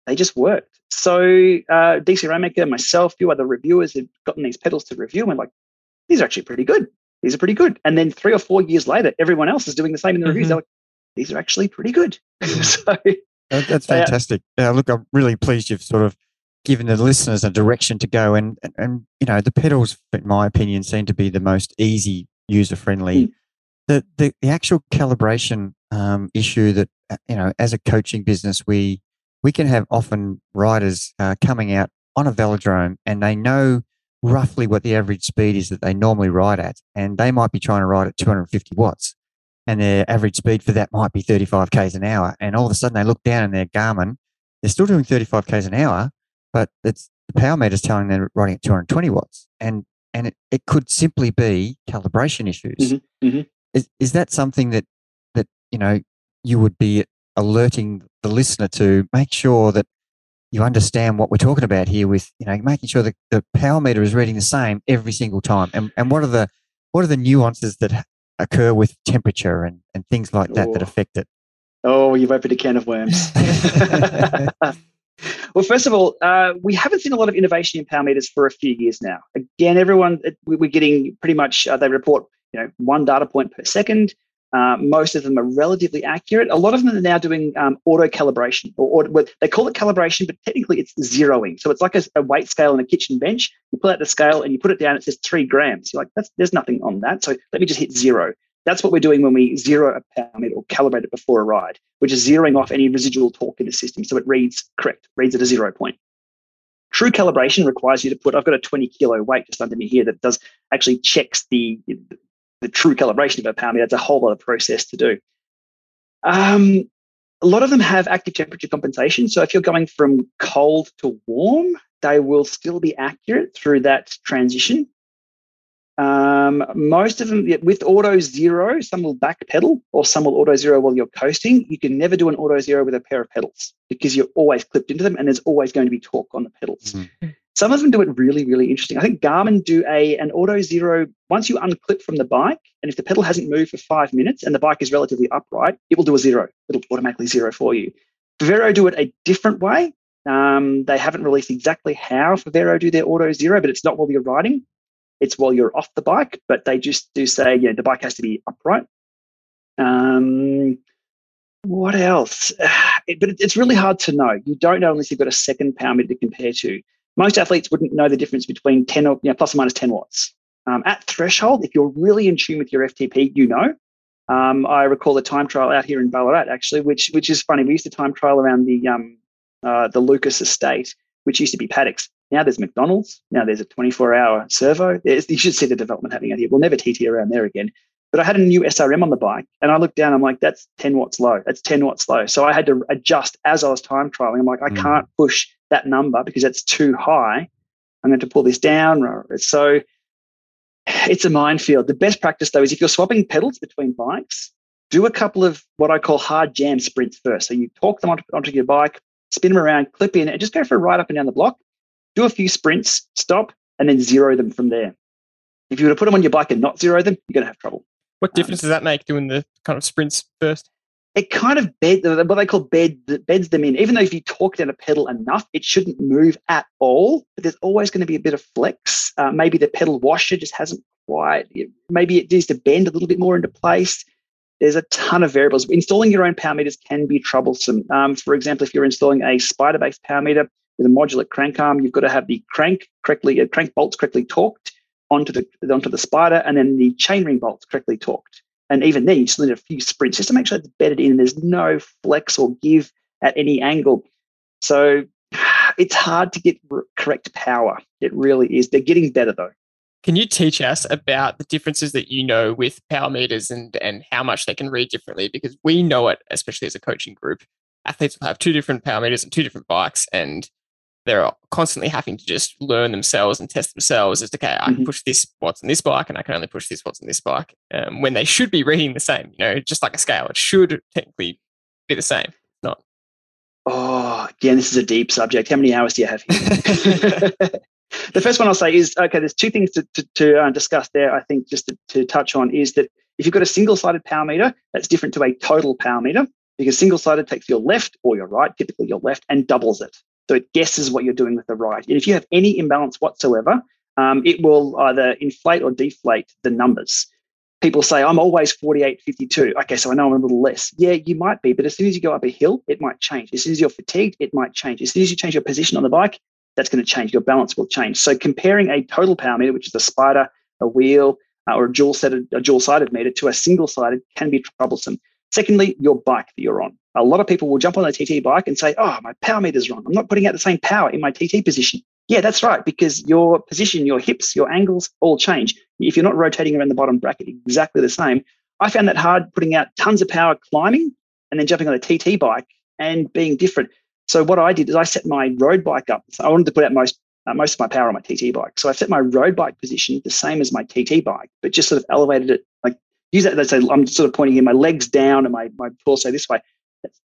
Speaker 2: they just worked. So uh, DC Rainmaker, myself, a few other reviewers had gotten these pedals to review and like, these are actually pretty good. These are pretty good. And then three or four years later, everyone else is doing the same in the reviews.
Speaker 1: Mhm.
Speaker 2: They're like, these are actually pretty good. [LAUGHS] so
Speaker 3: that's fantastic. Uh, look, I'm really pleased you've sort of given the listeners a direction to go, and, and and you know the pedals, in my opinion, seem to be the most easy, user friendly.
Speaker 2: Mm.
Speaker 3: The, the the actual calibration um, issue that uh, you know, as a coaching business, we we can have often riders uh, coming out on a velodrome, and they know roughly what the average speed is that they normally ride at, and they might be trying to ride at 250 watts and their average speed for that might be 35 k's an hour. And all of a sudden they look down in their Garmin, they're still doing 35 k's an hour, but it's the power meter's telling them they're riding at 220 watts. And and it, it could simply be calibration issues.
Speaker 2: Mhm, mhm.
Speaker 3: Is is that something that that you know you would be alerting the listener to make sure that you understand what we're talking about here with you know making sure that the power meter is reading the same every single time and and what are the what are the nuances that occur with temperature and and things like that that
Speaker 2: Oh.
Speaker 3: affect it
Speaker 2: Oh, you've opened a can of worms. [LAUGHS] [LAUGHS] [LAUGHS] well, first of all, uh, we haven't seen a lot of innovation in power meters for a few years now. Again, everyone we- we're getting pretty much uh, they report you know one data point per second. Uh, most of them are relatively accurate. A lot of them are now doing um, auto calibration, or, or they call it calibration, but technically it's zeroing. So it's like a, a weight scale on a kitchen bench. You pull out the scale and you put it down. It says three grams. You're like, that's there's nothing on that. So let me just hit zero. That's what we're doing when we zero a power meter or calibrate it before a ride. which is zeroing off any residual torque in the system. So it reads correct, reads at a zero point. True calibration requires you to put, I've got a 20 kilo weight just under me here that does actually checks the, the true calibration of a power meter. That's a whole other process to do. Um, a lot of them have active temperature compensation. So if you're going from cold to warm, they will still be accurate through that transition. Um, most of them with auto zero, some will back pedal or some will auto zero while you're coasting. You can never do an auto zero with a pair of pedals because you're always clipped into them and there's always going to be torque on the pedals. Mm-hmm. Some of them do it really, really interesting. I think Garmin do a an auto zero once you unclip from the bike, and if the pedal hasn't moved for five minutes and the bike is relatively upright, it will do a zero. It'll automatically zero for you. Vero do it a different way. Um, they haven't released exactly how Vero do their auto zero, but it's not while you're riding. It's while you're off the bike, but they just do say, yeah, the bike has to be upright. Um, what else? [SIGHS] It, but it's really hard to know. You don't know unless you've got a second power meter to compare to. Most athletes wouldn't know the difference between 10 or you know, plus or minus 10 watts. Um, at threshold, if you're really in tune with your FTP, you know. Um, I recall a time trial out here in Ballarat, actually, which which is funny. We used to time trial around the um, uh, the Lucas estate, which used to be paddocks. Now there's McDonald's. Now there's a 24 hour servo. There's, you should see the development happening out here. We'll never TT around there again. But I had a new SRM on the bike and I looked down, I'm like, that's 10 watts low. That's 10 watts low. So I had to adjust as I was time trialing. I'm like, I mm. can't push that number because that's too high. I'm going to pull this down. So it's a minefield. The best practice though is if you're swapping pedals between bikes, do a couple of what I call hard jam sprints first. So you talk them onto, onto your bike, spin them around, clip in, and just go for a ride up and down the block do a few sprints, stop, and then zero them from there. If you were to put them on your bike and not zero them, you're going to have trouble.
Speaker 1: What um, difference um, does that make doing the kind of sprints first?
Speaker 2: It kind of bed what they call bed beds them in. Even though if you torque down a pedal enough, it shouldn't move at all. But there's always going to be a bit of flex. Uh, maybe the pedal washer just hasn't quite. Maybe it needs to bend a little bit more into place. There's a ton of variables. Installing your own power meters can be troublesome. Um, for example, if you're installing a spider-based power meter, with a modular crank arm, you've got to have the crank correctly, uh, crank bolts correctly torqued onto the onto the spider, and then the chainring bolts correctly torqued. And even then, you still need a few sprints just to make sure it's bedded in. And there's no flex or give at any angle. So [SIGHS] it's hard to get correct power. It really is. They're getting better though.
Speaker 1: Can you teach us about the differences that you know with power meters and, and how much they can read differently? Because we know it, especially as a coaching group. Athletes will have two different power meters and two different bikes, and they're constantly having to just learn themselves and test themselves as to, okay, I can mm-hmm. push this watts on this bike and I can only push this watts on this bike um, when they should be reading the same, you know, just like a scale. It should technically be the same. Not.
Speaker 2: Oh, again, this is a deep subject. How many hours do you have here? [LAUGHS] [LAUGHS] the first one I'll say is okay, there's two things to, to, to uh, discuss there, I think, just to, to touch on is that if you've got a single sided power meter, that's different to a total power meter because single sided takes your left or your right, typically your left, and doubles it. So it guesses what you're doing with the right. And if you have any imbalance whatsoever, um, it will either inflate or deflate the numbers. People say, I'm always 48, 52. Okay, so I know I'm a little less. Yeah, you might be, but as soon as you go up a hill, it might change. As soon as you're fatigued, it might change. As soon as you change your position on the bike, that's going to change. Your balance will change. So comparing a total power meter, which is a spider, a wheel, uh, or a dual sided, a dual sided meter to a single sided can be troublesome. Secondly, your bike that you're on. A lot of people will jump on a TT bike and say, oh, my power meter's wrong. I'm not putting out the same power in my TT position. Yeah, that's right, because your position, your hips, your angles all change. If you're not rotating around the bottom bracket exactly the same, I found that hard putting out tons of power climbing and then jumping on a TT bike and being different. So what I did is I set my road bike up. So I wanted to put out most uh, most of my power on my TT bike. So I set my road bike position the same as my TT bike, but just sort of elevated it use that. Say I'm sort of pointing in my legs down and my, my torso this way.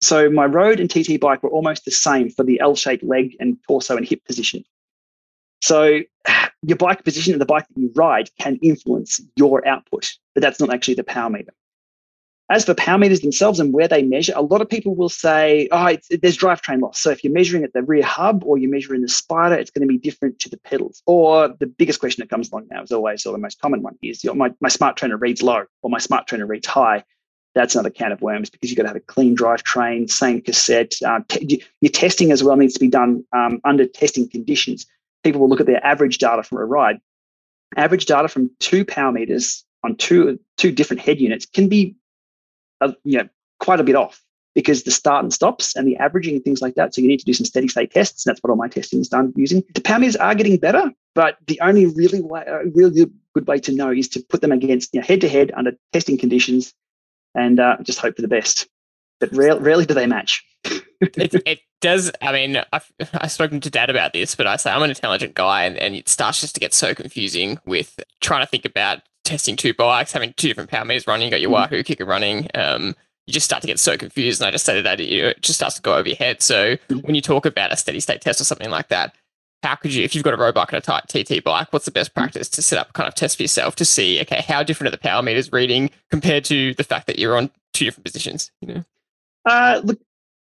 Speaker 2: So my road and TT bike were almost the same for the L-shaped leg and torso and hip position. So [SIGHS] your bike position and the bike that you ride can influence your output, but that's not actually the power meter. As for power meters themselves and where they measure, a lot of people will say, oh, there's drivetrain loss. So if you're measuring at the rear hub or you're measuring the spider, it's going to be different to the pedals. Or the biggest question that comes along now is always, or the most common one is, you know, my, my smart trainer reads low or my smart trainer reads high. That's another can of worms because you've got to have a clean drivetrain, same cassette. Uh, t- your testing as well needs to be done um, under testing conditions. People will look at their average data from a ride. Average data from two power meters on two two different head units can be you know, quite a bit off because the start and stops and the averaging and things like that. So you need to do some steady state tests. That's what all my testing is done using. The power are getting better, but the only really way, uh, really good way to know is to put them against head to head under testing conditions and uh, just hope for the best. but rarely, rarely do they match. [LAUGHS]
Speaker 1: it, it, does. I mean, I've, I've spoken to dad about this, but I say I'm an intelligent guy, and, and it starts just to get so confusing with trying to think about testing two bikes, having two different power meters running. You got your mm-hmm. Wahoo KICKR running. Um, you just start to get so confused. And I just say that it just starts to go over your head. So mm-hmm. when you talk about a steady state test or something like that, how could you, if you've got a road bike and a tight TT bike, what's the best mm-hmm. practice to set up kind of test for yourself to see, okay, how different are the power meters reading compared to the fact that you're on two different positions? You know,
Speaker 2: uh, look,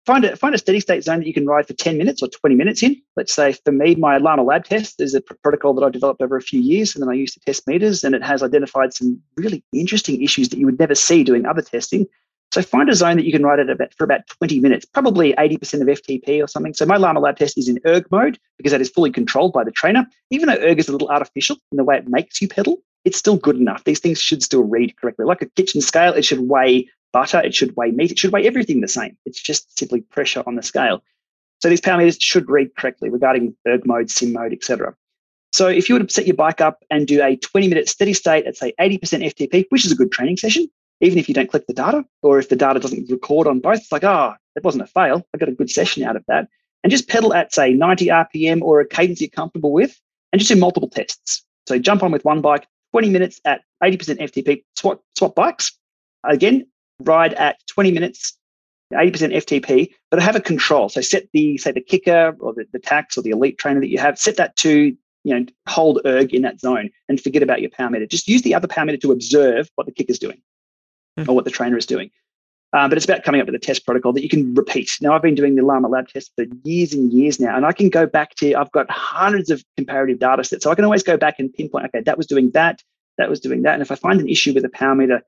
Speaker 2: find a find a steady state zone that you can ride for 10 minutes or 20 minutes in. Let's say for me, my Lama Lab test is a pr- protocol that I've developed over a few years, and then I used to test meters, and it has identified some really interesting issues that you would never see doing other testing. So find a zone that you can ride at about, for about 20 minutes, probably 80% of FTP or something. So my Lama Lab test is in erg mode because that is fully controlled by the trainer. Even though erg is a little artificial in the way it makes you pedal, it's still good enough. These things should still read correctly. Like a kitchen scale, it should weigh butter, it should weigh meat, it should weigh everything the same. It's just simply pressure on the scale. So these power meters should read correctly regarding erg mode, sim mode, etc. So if you were to set your bike up and do a 20 minute steady state at say 80% FTP, which is a good training session, even if you don't click the data, or if the data doesn't record on both, it's like, ah, oh, that wasn't a fail. I got a good session out of that. And just pedal at say 90 RPM or a cadence you're comfortable with, and just do multiple tests. So jump on with one bike, 20 minutes at 80% FTP, swap, swap bikes. Again, ride at 20 minutes, 80% FTP, but have a control. So set the, say, the KICKR or the, the Tacx or the elite trainer that you have, set that to, you know, hold erg in that zone and forget about your power meter. Just use the other power meter to observe what the KICKR's doing mm-hmm. or what the trainer is doing. Um, but it's about coming up with a test protocol that you can repeat. Now, I've been doing the Lama Lab test for years and years now, and I can go back to, I've got hundreds of comparative data sets. So I can always go back and pinpoint, okay, that was doing that, that was doing that. And if I find an issue with a power meter,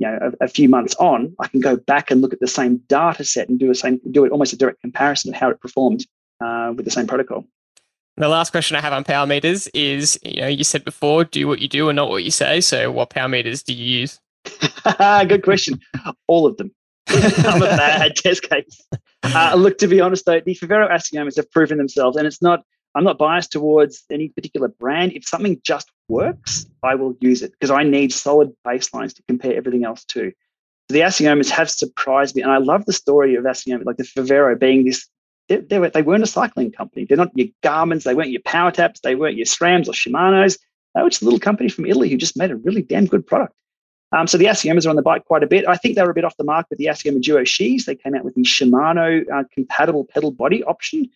Speaker 2: you know, a, a, few months on, I can go back and look at the same data set and do a same, do it almost a direct comparison of how it performed uh, with the same protocol.
Speaker 1: The last question I have on power meters is, you know, you said before, do what you do and not what you say. So, what power meters do you use? [LAUGHS]
Speaker 2: Good question. All of them. [LAUGHS] I'm a bad test case. Uh, look, to be honest, though, the Favero Assiomas have proven themselves, and it's not. I'm not biased towards any particular brand. If something just works, I will use it because I need solid baselines to compare everything else to. So the Assiomas have surprised me, and I love the story of Assioma, like the Favero being this. They, they, were, they weren't a cycling company. They're not your Garmin's. They weren't your PowerTaps. They weren't your SRAMs or Shimano's. They were just a little company from Italy who just made a really damn good product. Um, so the Assiomas are on the bike quite a bit. I think they were a bit off the mark with the Assioma Duo-Shis. They came out with the Shimano uh, compatible pedal body option,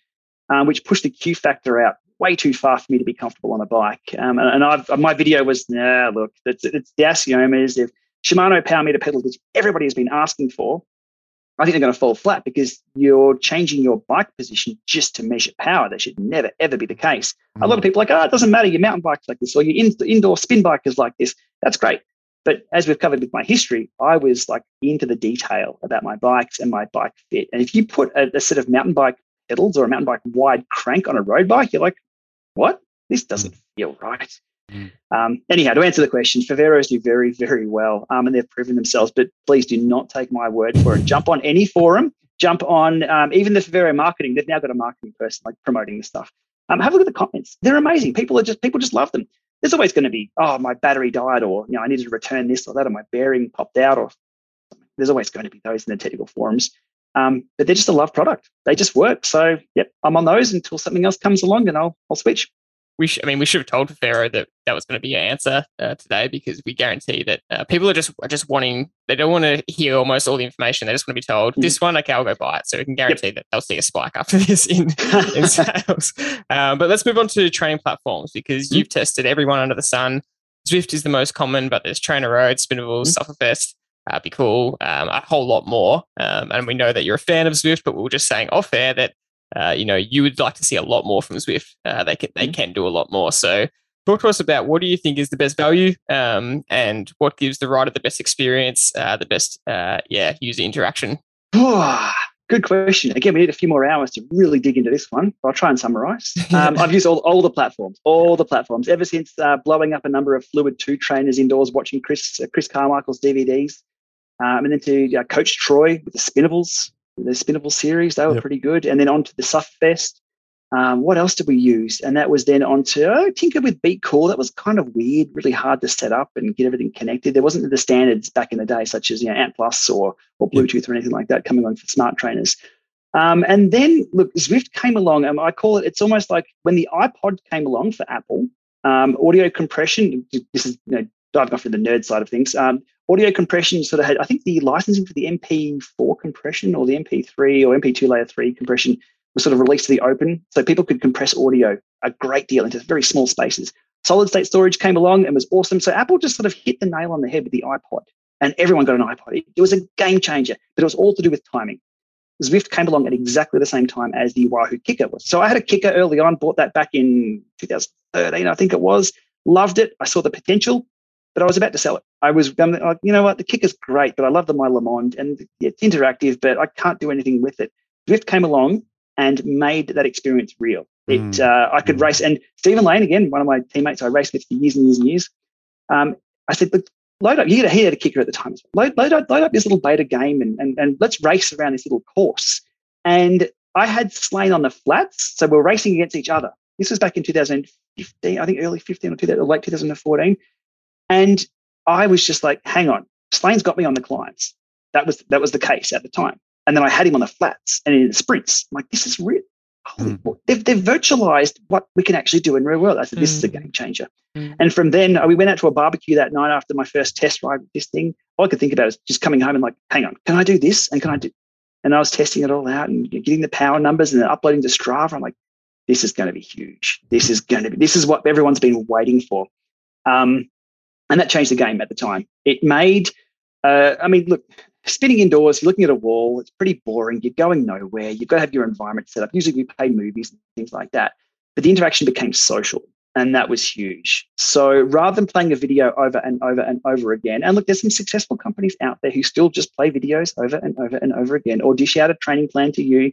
Speaker 2: um, which pushed the Q factor out way too far for me to be comfortable on a bike. Um, and, and I've, my video was, nah, look, it's, it's the Assiomas, the Shimano power meter pedals, which everybody has been asking for. I think they're going to fall flat because you're changing your bike position just to measure power. That should never, ever be the case. Mm. A lot of mm. people are like, oh, it doesn't matter. Your mountain bike's like this, or your in, indoor spin bike is like this. That's great. But as we've covered with my history, I was like into the detail about my bikes and my bike fit. And if you put a, a set of mountain bike pedals or a mountain bike wide crank on a road bike, you're like, what? This doesn't feel right. Mm. Um, anyhow, to answer the question, Faveros do very, very well, um, and they've proven themselves. But please do not take my word for it. Jump on any forum, jump on um, even the Favero marketing. They've now got a marketing person like promoting the stuff. Um, have a look at the comments; they're amazing. People are just people just love them there's always going to be, oh, my battery died, or you know, I needed to return this or that, or my bearing popped out, or there's always going to be those in the technical forums. Um, but they're just a love product. They just work. So, yep, I'm on those until something else comes along, and I'll I'll switch
Speaker 1: we sh- I mean, we should have told Favero that that was going to be your answer uh, today because we guarantee that uh, people are just are just wanting they don't want to hear almost all the information. They just want to be told mm. this one, okay, I'll go buy it. So we can guarantee yep. that they'll see a spike after [LAUGHS] this in, in [LAUGHS] sales. Um, but let's move on to training platforms because mm. you've tested everyone under the sun. Zwift is the most common, but there's Trainer Road, Spinervals, mm. Sufferfest, uh, Bkool, um, a whole lot more. Um, and we know that you're a fan of Zwift, but we were just saying off air that uh, you know, you would like to see a lot more from Zwift. Uh, they can they mm-hmm. can do a lot more. So talk to us about what do you think is the best value um, and what gives the rider the best experience, uh, the best uh, yeah user interaction. [SIGHS]
Speaker 2: Good question. Again, we need a few more hours to really dig into this one. But I'll try and summarize. Um, I've used all, all the platforms, all the platforms, ever since uh, blowing up a number of Fluid 2 trainers indoors, watching Chris uh, Chris Carmichael's DVDs, um, and then to uh, Coach Troy with the Spinervals, the Spinerval series. They were yep. pretty good. And then on to the Sufferfest. Um, what else did we use? And that was then onto oh, Tinker with Bkool. That was kind of weird, really hard to set up and get everything connected. There wasn't the standards back in the day, such as you know Ant Plus or or Bluetooth or anything like that coming on for smart trainers. Um, and then look, Zwift came along, and I call it. It's almost like when the iPod came along for Apple. Um, audio compression. This is you know diving off into the nerd side of things. Um, audio compression sort of had, I think, the licensing for the MP4 compression or the MP3 or MP2 layer three compression was sort of released to the open, so people could compress audio a great deal into very small spaces. Solid state storage came along and was awesome. So Apple just sort of hit the nail on the head with the iPod, and everyone got an iPod. It was a game changer, but it was all to do with timing. Zwift came along at exactly the same time as the Wahoo KICKR was. So I had a KICKR early on, bought that back in 2013, I think it was. Loved it. I saw the potential, but I was about to sell it. I was, like, you know what, the KICKR's great, but I love the My LeMond and it's interactive, but I can't do anything with it. Zwift came along and made that experience real. It, mm. uh, I could mm. race, and Stephen Lane, again, one of my teammates I raced with for years and years and years. Um, I said, look, load up. He had, a, he had a KICKR at the time. Load, load, up, load up this little beta game and, and, and let's race around this little course. And I had Slane on the flats, so we are racing against each other. This was back in 2015, I think early 15 or, 2000, or late 2014. And I was just like, hang on, Slane's got me on the climbs. That was that was the case at the time. And then I had him on the flats and in the sprints. I'm like, this is real. Mm. They've, they've virtualized what we can actually do in real world. I said, this mm. is a hmm. game changer. Mm. And from then, uh, we went out to a barbecue that night after my first test ride with this thing. All I could think about is just coming home and like, hang on, can I do this? And can I do? And I was testing it all out and getting the power numbers and then uploading to Strava. I'm like, this is going to be huge. This is going to be, this is what everyone's been waiting for. Um, and that changed the game at the time. It made, uh, I mean, look, spinning indoors, you're looking at a wall, it's pretty boring. You're going nowhere. You've got to have your environment set up. Usually we play movies and things like that. But the interaction became social. And that was huge. So rather than playing a video over and over and over again, and look, there's some successful companies out there who still just play videos over and over and over again, or dish out a training plan to you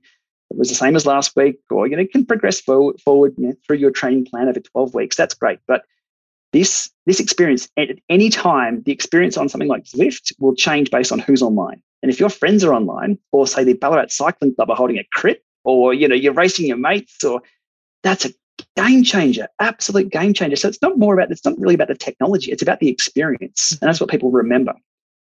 Speaker 2: that was the same as last week, or you know, can progress forward, forward you know, through your training plan over 12 weeks. That's great. But this this experience at any time, the experience on something like Zwift will change based on who's online. And if your friends are online, or say the Ballarat Cycling Club are holding a crit, or you know you're racing your mates, or that's a game changer, absolute game changer. So it's not more about it's not really about the technology; it's about the experience, and that's what people remember.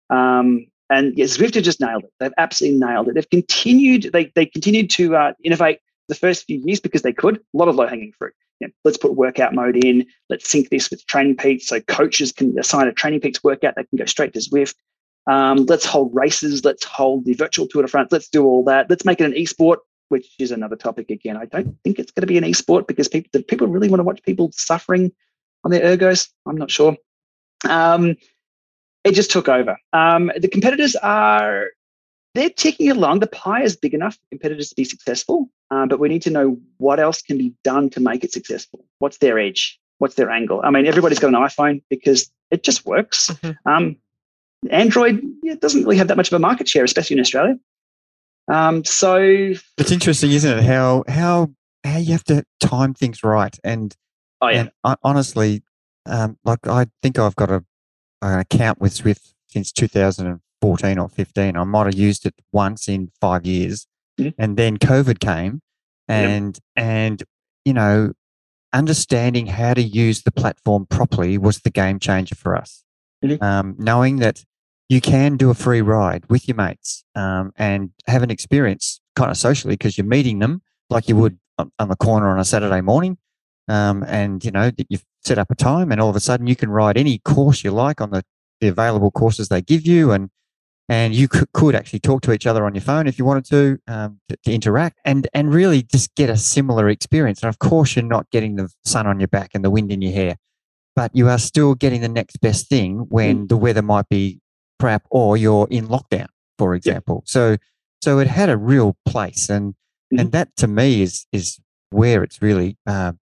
Speaker 2: Um, and yeah, Zwift have just nailed it. They've absolutely nailed it. They've continued. They they continued to uh, innovate the first few years because they could. A lot of low hanging fruit. You know, let's put workout mode in. Let's sync this with Training Peaks so coaches can assign a Training Peaks workout that can go straight to Zwift. Um, let's hold races. Let's hold the virtual Tour de France. Let's do all that. Let's make it an esport, which is another topic again. I don't think it's going to be an esport because people people really want to watch people suffering on their ergos. I'm not sure. Um, it just took over. Um, the competitors are they're ticking along. The pie is big enough for competitors to be successful, um, but we need to know what else can be done to make it successful. What's their edge? What's their angle? I mean, everybody's got an iPhone because it just works. Mm-hmm. Um, Android yeah, doesn't really have that much of a market share, especially in Australia. Um, so
Speaker 3: it's interesting, isn't it? How how how you have to time things right, and
Speaker 2: oh yeah,
Speaker 3: and honestly, um, like I think I've got a an account with Zwift since 2000 14 or 15. I might have used it once in five years. Mm-hmm. And then COVID came and, yep. and, you know, understanding how to use the platform properly was the game changer for us. Mm-hmm. Um, knowing that you can do a free ride with your mates um, and have an experience kind of socially because you're meeting them like you would on the corner on a Saturday morning. Um, and you know that you've set up a time, and all of a sudden you can ride any course you like on the, the available courses they give you, and and you could, could, actually talk to each other on your phone if you wanted to, um, to, to interact and and really just get a similar experience. And of course, you're not getting the sun on your back and the wind in your hair, but you are still getting the next best thing when mm. the weather might be crap or you're in lockdown, for example. Yep. So so it had a real place, and mm-hmm. and that to me is is where it's really uh,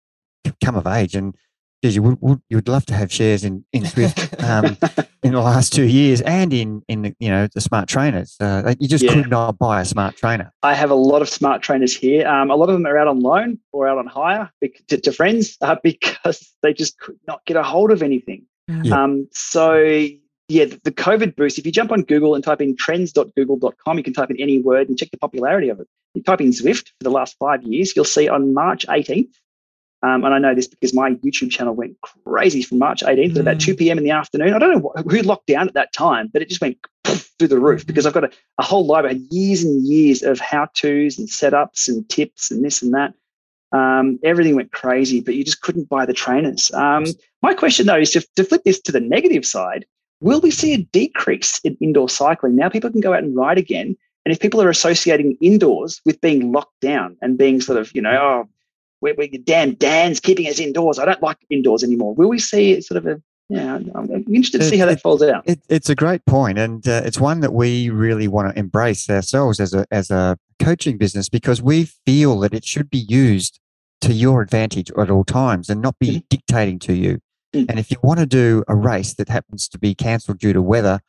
Speaker 3: come of age. And geez, you would, would, you would love to have shares in in Zwift um, [LAUGHS] in the last two years, and in in the, you know the smart trainers. Uh, you just yeah. could not buy a smart trainer.
Speaker 2: I have a lot of smart trainers here. Um, a lot of them are out on loan or out on hire to, to friends [LAUGHS] uh, because they just could not get a hold of anything. Yeah. Um, so yeah, the, the COVID boost. If you jump on Google and type in trends.google.com, you can type in any word and check the popularity of it. you type in Zwift for the last five years, you'll see on March 18th, um, and I know this because my YouTube channel went crazy from March 18th mm. at about 2 p.m. in the afternoon. I don't know who locked down at that time, but it just went through the roof because I've got a, a whole library, years and years of how to's and setups and tips and this and that. Um, everything went crazy, but you just couldn't buy the trainers. Um, my question though is to, to flip this to the negative side. Will we see a decrease in indoor cycling? Now people can go out and ride again. And if people are associating indoors with being locked down and being sort of, you know, oh, we're, we're damn Dan's keeping us indoors. I don't like indoors anymore. Will we see sort of a yeah, I'm interested to see how that falls out.
Speaker 3: It, it's a great point, and uh, it's one that we really want to embrace ourselves as a as a coaching business because we feel that it should be used to your advantage at all times and not be mm-hmm. dictating to you. Mm-hmm. And if you want to do a race that happens to be cancelled due to weather,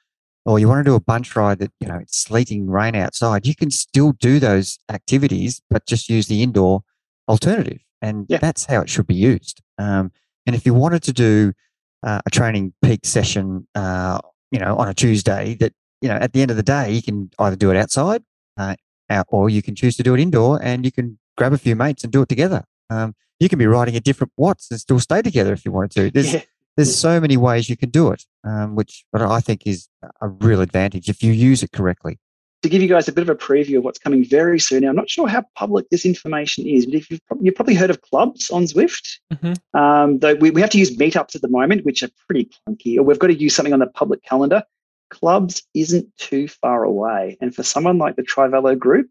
Speaker 3: or you want to do a bunch ride that you know it's sleeting rain outside, you can still do those activities, but just use the indoor alternative, and yeah. that's how it should be used. Um, and if you wanted to do uh, a training peak session, uh, you know, on a Tuesday, that you know, at the end of the day, you can either do it outside, uh, out, or you can choose to do it indoor, and you can grab a few mates and do it together. Um, you can be riding at different watts and still stay together if you wanted to. [LAUGHS] There's yeah. there's so many ways you can do it, um, which but I think is a real advantage if you use it correctly
Speaker 2: to give you guys a bit of a preview of what's coming very soon. Now, I'm not sure how public this information is, but if you've, you've probably heard of clubs on Zwift, mm-hmm. um, though we, we have to use meetups at the moment, which are pretty clunky, or we've got to use something on the public calendar. Clubs isn't too far away. And for someone like the Trivelo group,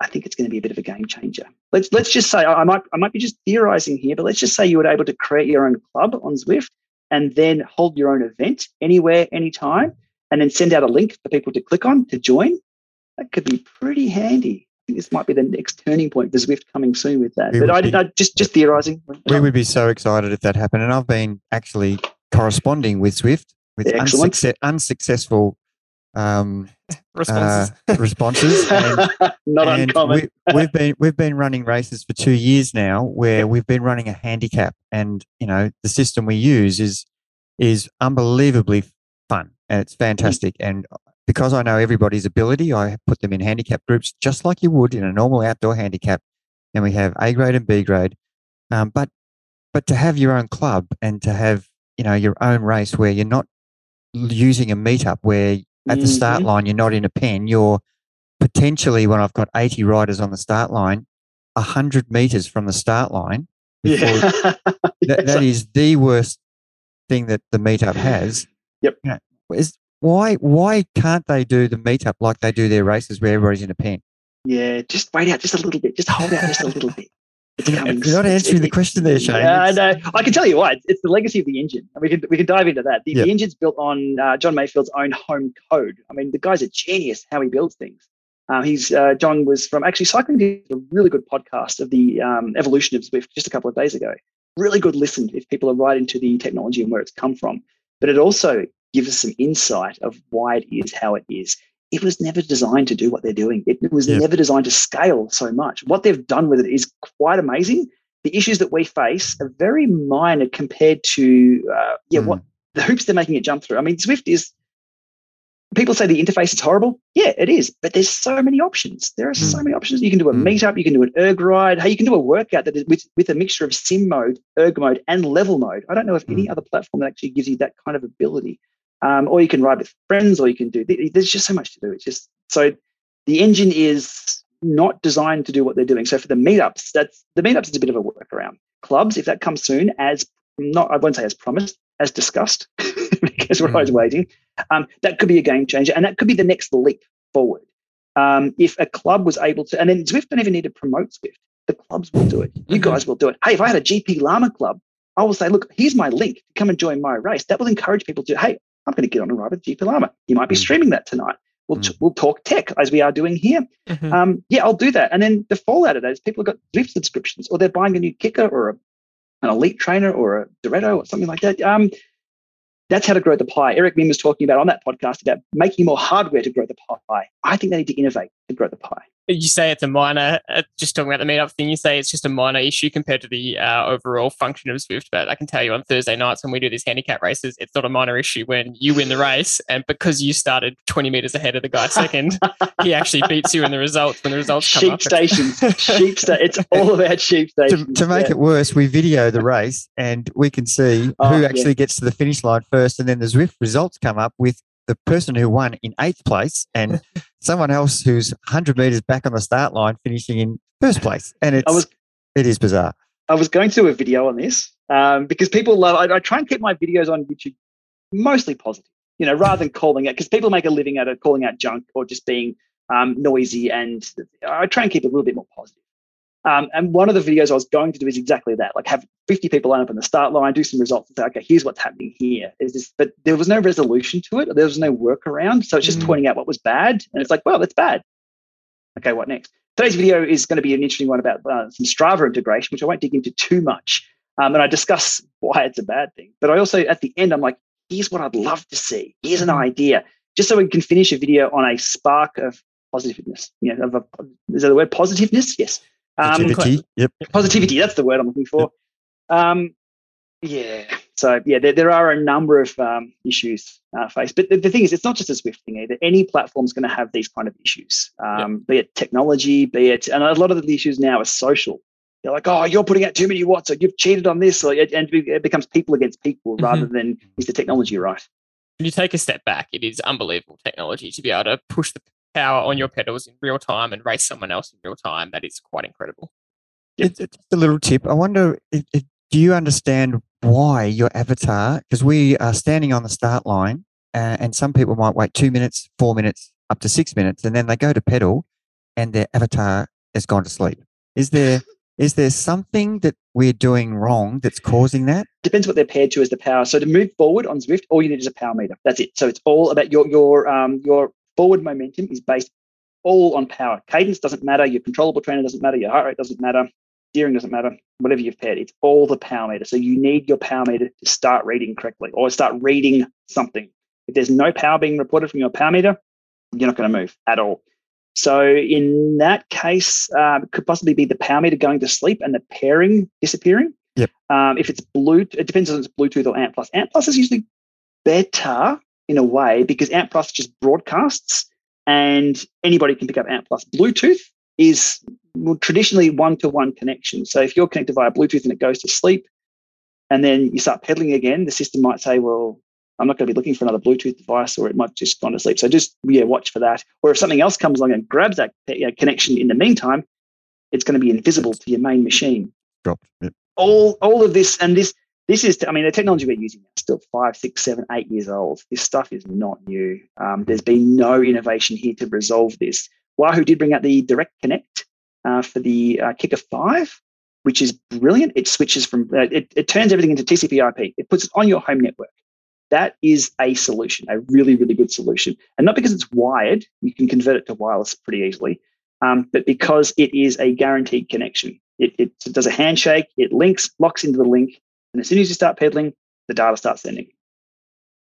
Speaker 2: I think it's going to be a bit of a game changer. Let's let's just say I might I might be just theorizing here, but let's just say you were able to create your own club on Zwift and then hold your own event anywhere, anytime, and then send out a link for people to click on to join that could be pretty handy. I think this might be the next turning point for Zwift coming soon with that. We but I, be, I just just theorizing.
Speaker 3: We would be so excited if that happened. And I've been actually corresponding with Zwift with unsuccess, unsuccessful um, [LAUGHS] responses. Uh, responses.
Speaker 2: And, [LAUGHS] Not and uncommon.
Speaker 3: we, have been we've been running races for two years now, where we've been running a handicap, and you know the system we use is is unbelievably fun and it's fantastic. Mm. And because I know everybody's ability, I put them in handicap groups just like you would in a normal outdoor handicap. And we have A grade and B grade. Um, but but to have your own club and to have you know your own race where you're not using a meetup where at the start mm-hmm. line you're not in a pen, you're potentially when I've got 80 riders on the start line, 100 meters from the start line.
Speaker 2: Yeah. [LAUGHS]
Speaker 3: that, that is the worst thing that the meetup has.
Speaker 2: Yep.
Speaker 3: You know, is why why can't they do the meetup like they do their races where everybody's in a pen?
Speaker 2: Yeah, just wait out just a little bit. Just hold out just a little bit. [LAUGHS]
Speaker 3: You're not answering the question there, Shane.
Speaker 2: Yeah, I know. I can tell you why. It's, it's, the legacy of the engine. And we can we can dive into that. The, yep. the engine's built on uh, Jon Mayfield's own home code. I mean, the guy's a genius how he builds things. Uh, he's uh, John was from actually cycling did a really good podcast of the um, evolution of Zwift just a couple of days ago. Really good listen if people are right into the technology and where it's come from. But it also give us some insight of why it is how it is. It was never designed to do what they're doing. It was yeah. never designed to scale so much. What they've done with it is quite amazing. The issues that we face are very minor compared to uh, yeah mm. what the hoops they're making it jump through. I mean, Zwift is people say the interface is horrible. Yeah, it is, but there's so many options. There are mm. so many options. You can do a mm. meetup, you can do an erg ride. Hey, you can do a workout that is with, with a mixture of sim mode, erg mode, and level mode. I don't know if mm. any other platform that actually gives you that kind of ability um, or you can ride with friends, or you can do. There's just so much to do. It's just so the engine is not designed to do what they're doing. So for the meetups, that's the meetups is a bit of a workaround. Clubs, if that comes soon, as not I won't say as promised, as discussed, [LAUGHS] because we're always mm. waiting. Um, that could be a game changer, and that could be the next leap forward. Um, if a club was able to, and then Zwift don't even need to promote Zwift. The clubs will do it. You mm-hmm. guys will do it. Hey, if I had a GPLama club, I will say, look, here's my link. Come and join my race. That will encourage people to, hey, I'm going to get on a ride with GPLama. You might be mm. streaming that tonight. We'll, mm. we'll talk tech as we are doing here. Mm-hmm. Um, yeah, I'll do that. And then the fallout of that is people have got Zwift subscriptions or they're buying a new KICKR or a, an elite trainer or a Direto or something like that. Um, that's how to grow the pie. Eric Min was talking about on that podcast about making more hardware to grow the pie. I think they need to innovate to grow the pie.
Speaker 1: You say it's a minor, uh, just talking about the meetup thing, you say it's just a minor issue compared to the uh, overall function of Zwift. But I can tell you on Thursday nights when we do these handicap races, it's not a minor issue when you win the race. And because you started 20 meters ahead of the guy second, [LAUGHS] he actually beats you in the results when the results
Speaker 2: come sheep
Speaker 1: up.
Speaker 2: Stations. sheep sta- It's [LAUGHS] all about sheep stations.
Speaker 3: To, to make yeah. it worse, we video the race and we can see oh, who actually yeah. gets to the finish line first. And then the Zwift results come up with the person who won in eighth place and [LAUGHS] someone else who's 100 meters back on the start line finishing in first place. And it's, was, it is bizarre.
Speaker 2: I was going to do a video on this um, because people love, I, I, try and keep my videos on YouTube mostly positive, you know, rather than [LAUGHS] calling it, because people make a living out of calling out junk or just being um, noisy. And I try and keep it a little bit more positive. Um, and one of the videos I was going to do is exactly that, like have 50 people line up in the start line, do some results and say, okay, here's what's happening here. Is this, but there was no resolution to it. There was no workaround. So it's just mm. pointing out what was bad. And it's like, well, that's bad. Okay, what next? Today's video is going to be an interesting one about uh, some Strava integration, which I won't dig into too much. Um, and I discuss [LAUGHS] why it's a bad thing. But I also, at the end, I'm like, here's what I'd love to see. Here's an mm. idea, just so we can finish a video on a spark of positiveness. You know, of a, is that the word positiveness? Yes.
Speaker 3: Um, positivity. Yep.
Speaker 2: Positivity. That's the word I'm looking for. Yep. Um, yeah. So yeah, there, there are a number of um, issues uh, faced, but the, the, thing is, it's not just a Zwift thing either. Any platform is going to have these kind of issues, um, yep. be it technology, be it, and a lot of the issues now are social. They're like, oh, you're putting out too many watts, or you've cheated on this, or, and it becomes people against people mm-hmm. rather than is the technology right.
Speaker 1: When you take a step back, it is unbelievable technology to be able to push the power on your pedals in real time and race someone else in real time. That is quite incredible.
Speaker 3: It's, it's a little tip. I wonder, if, if, do you understand why your avatar? Because we are standing on the start line, uh, and some people might wait two minutes, four minutes, up to six minutes, and then they go to pedal, and their avatar has gone to sleep. Is there is there something that we're doing wrong that's causing that?
Speaker 2: Depends what they're paired to as the power. So to move forward on Zwift, all you need is a power meter. That's it. So it's all about your your um, your Forward momentum is based all on power. Cadence doesn't matter. Your controllable trainer doesn't matter. Your heart rate doesn't matter. Steering doesn't matter. Whatever you've paired, it's all the power meter. So you need your power meter to start reading correctly or start reading something. If there's no power being reported from your power meter, you're not going to move at all. So in that case, um, it could possibly be the power meter going to sleep and the pairing disappearing.
Speaker 3: Yep.
Speaker 2: Um, if it's Bluetooth, it depends on it's Bluetooth or ANT Plus. ANT Plus is usually better in a way because ANT Plus just broadcasts and anybody can pick up ANT Plus. Bluetooth is traditionally one to one connection. So if you're connected via Bluetooth and it goes to sleep, and then you start pedaling again, the system might say, well, I'm not going to be looking for another Bluetooth device, or it might just gone to sleep. So just yeah, watch for that. Or if something else comes along and grabs that connection in the meantime, it's going to be invisible to your main machine.
Speaker 3: Dropped. Yep.
Speaker 2: All all of this and this this is, I mean, the technology we're using is still five, six, seven, eight years old. This stuff is not new. Um, there's been no innovation here to resolve this. Wahoo did bring out the Direct Connect uh, for the uh, Kickr 5, which is brilliant. It switches from, uh, it, it turns everything into TCP IP. It puts it on your home network. That is a solution, a really, really good solution. And not because it's wired, you can convert it to wireless pretty easily, um, but because it is a guaranteed connection. It, it, does a handshake, it links, locks into the link, and as soon as you start pedaling, the data starts sending.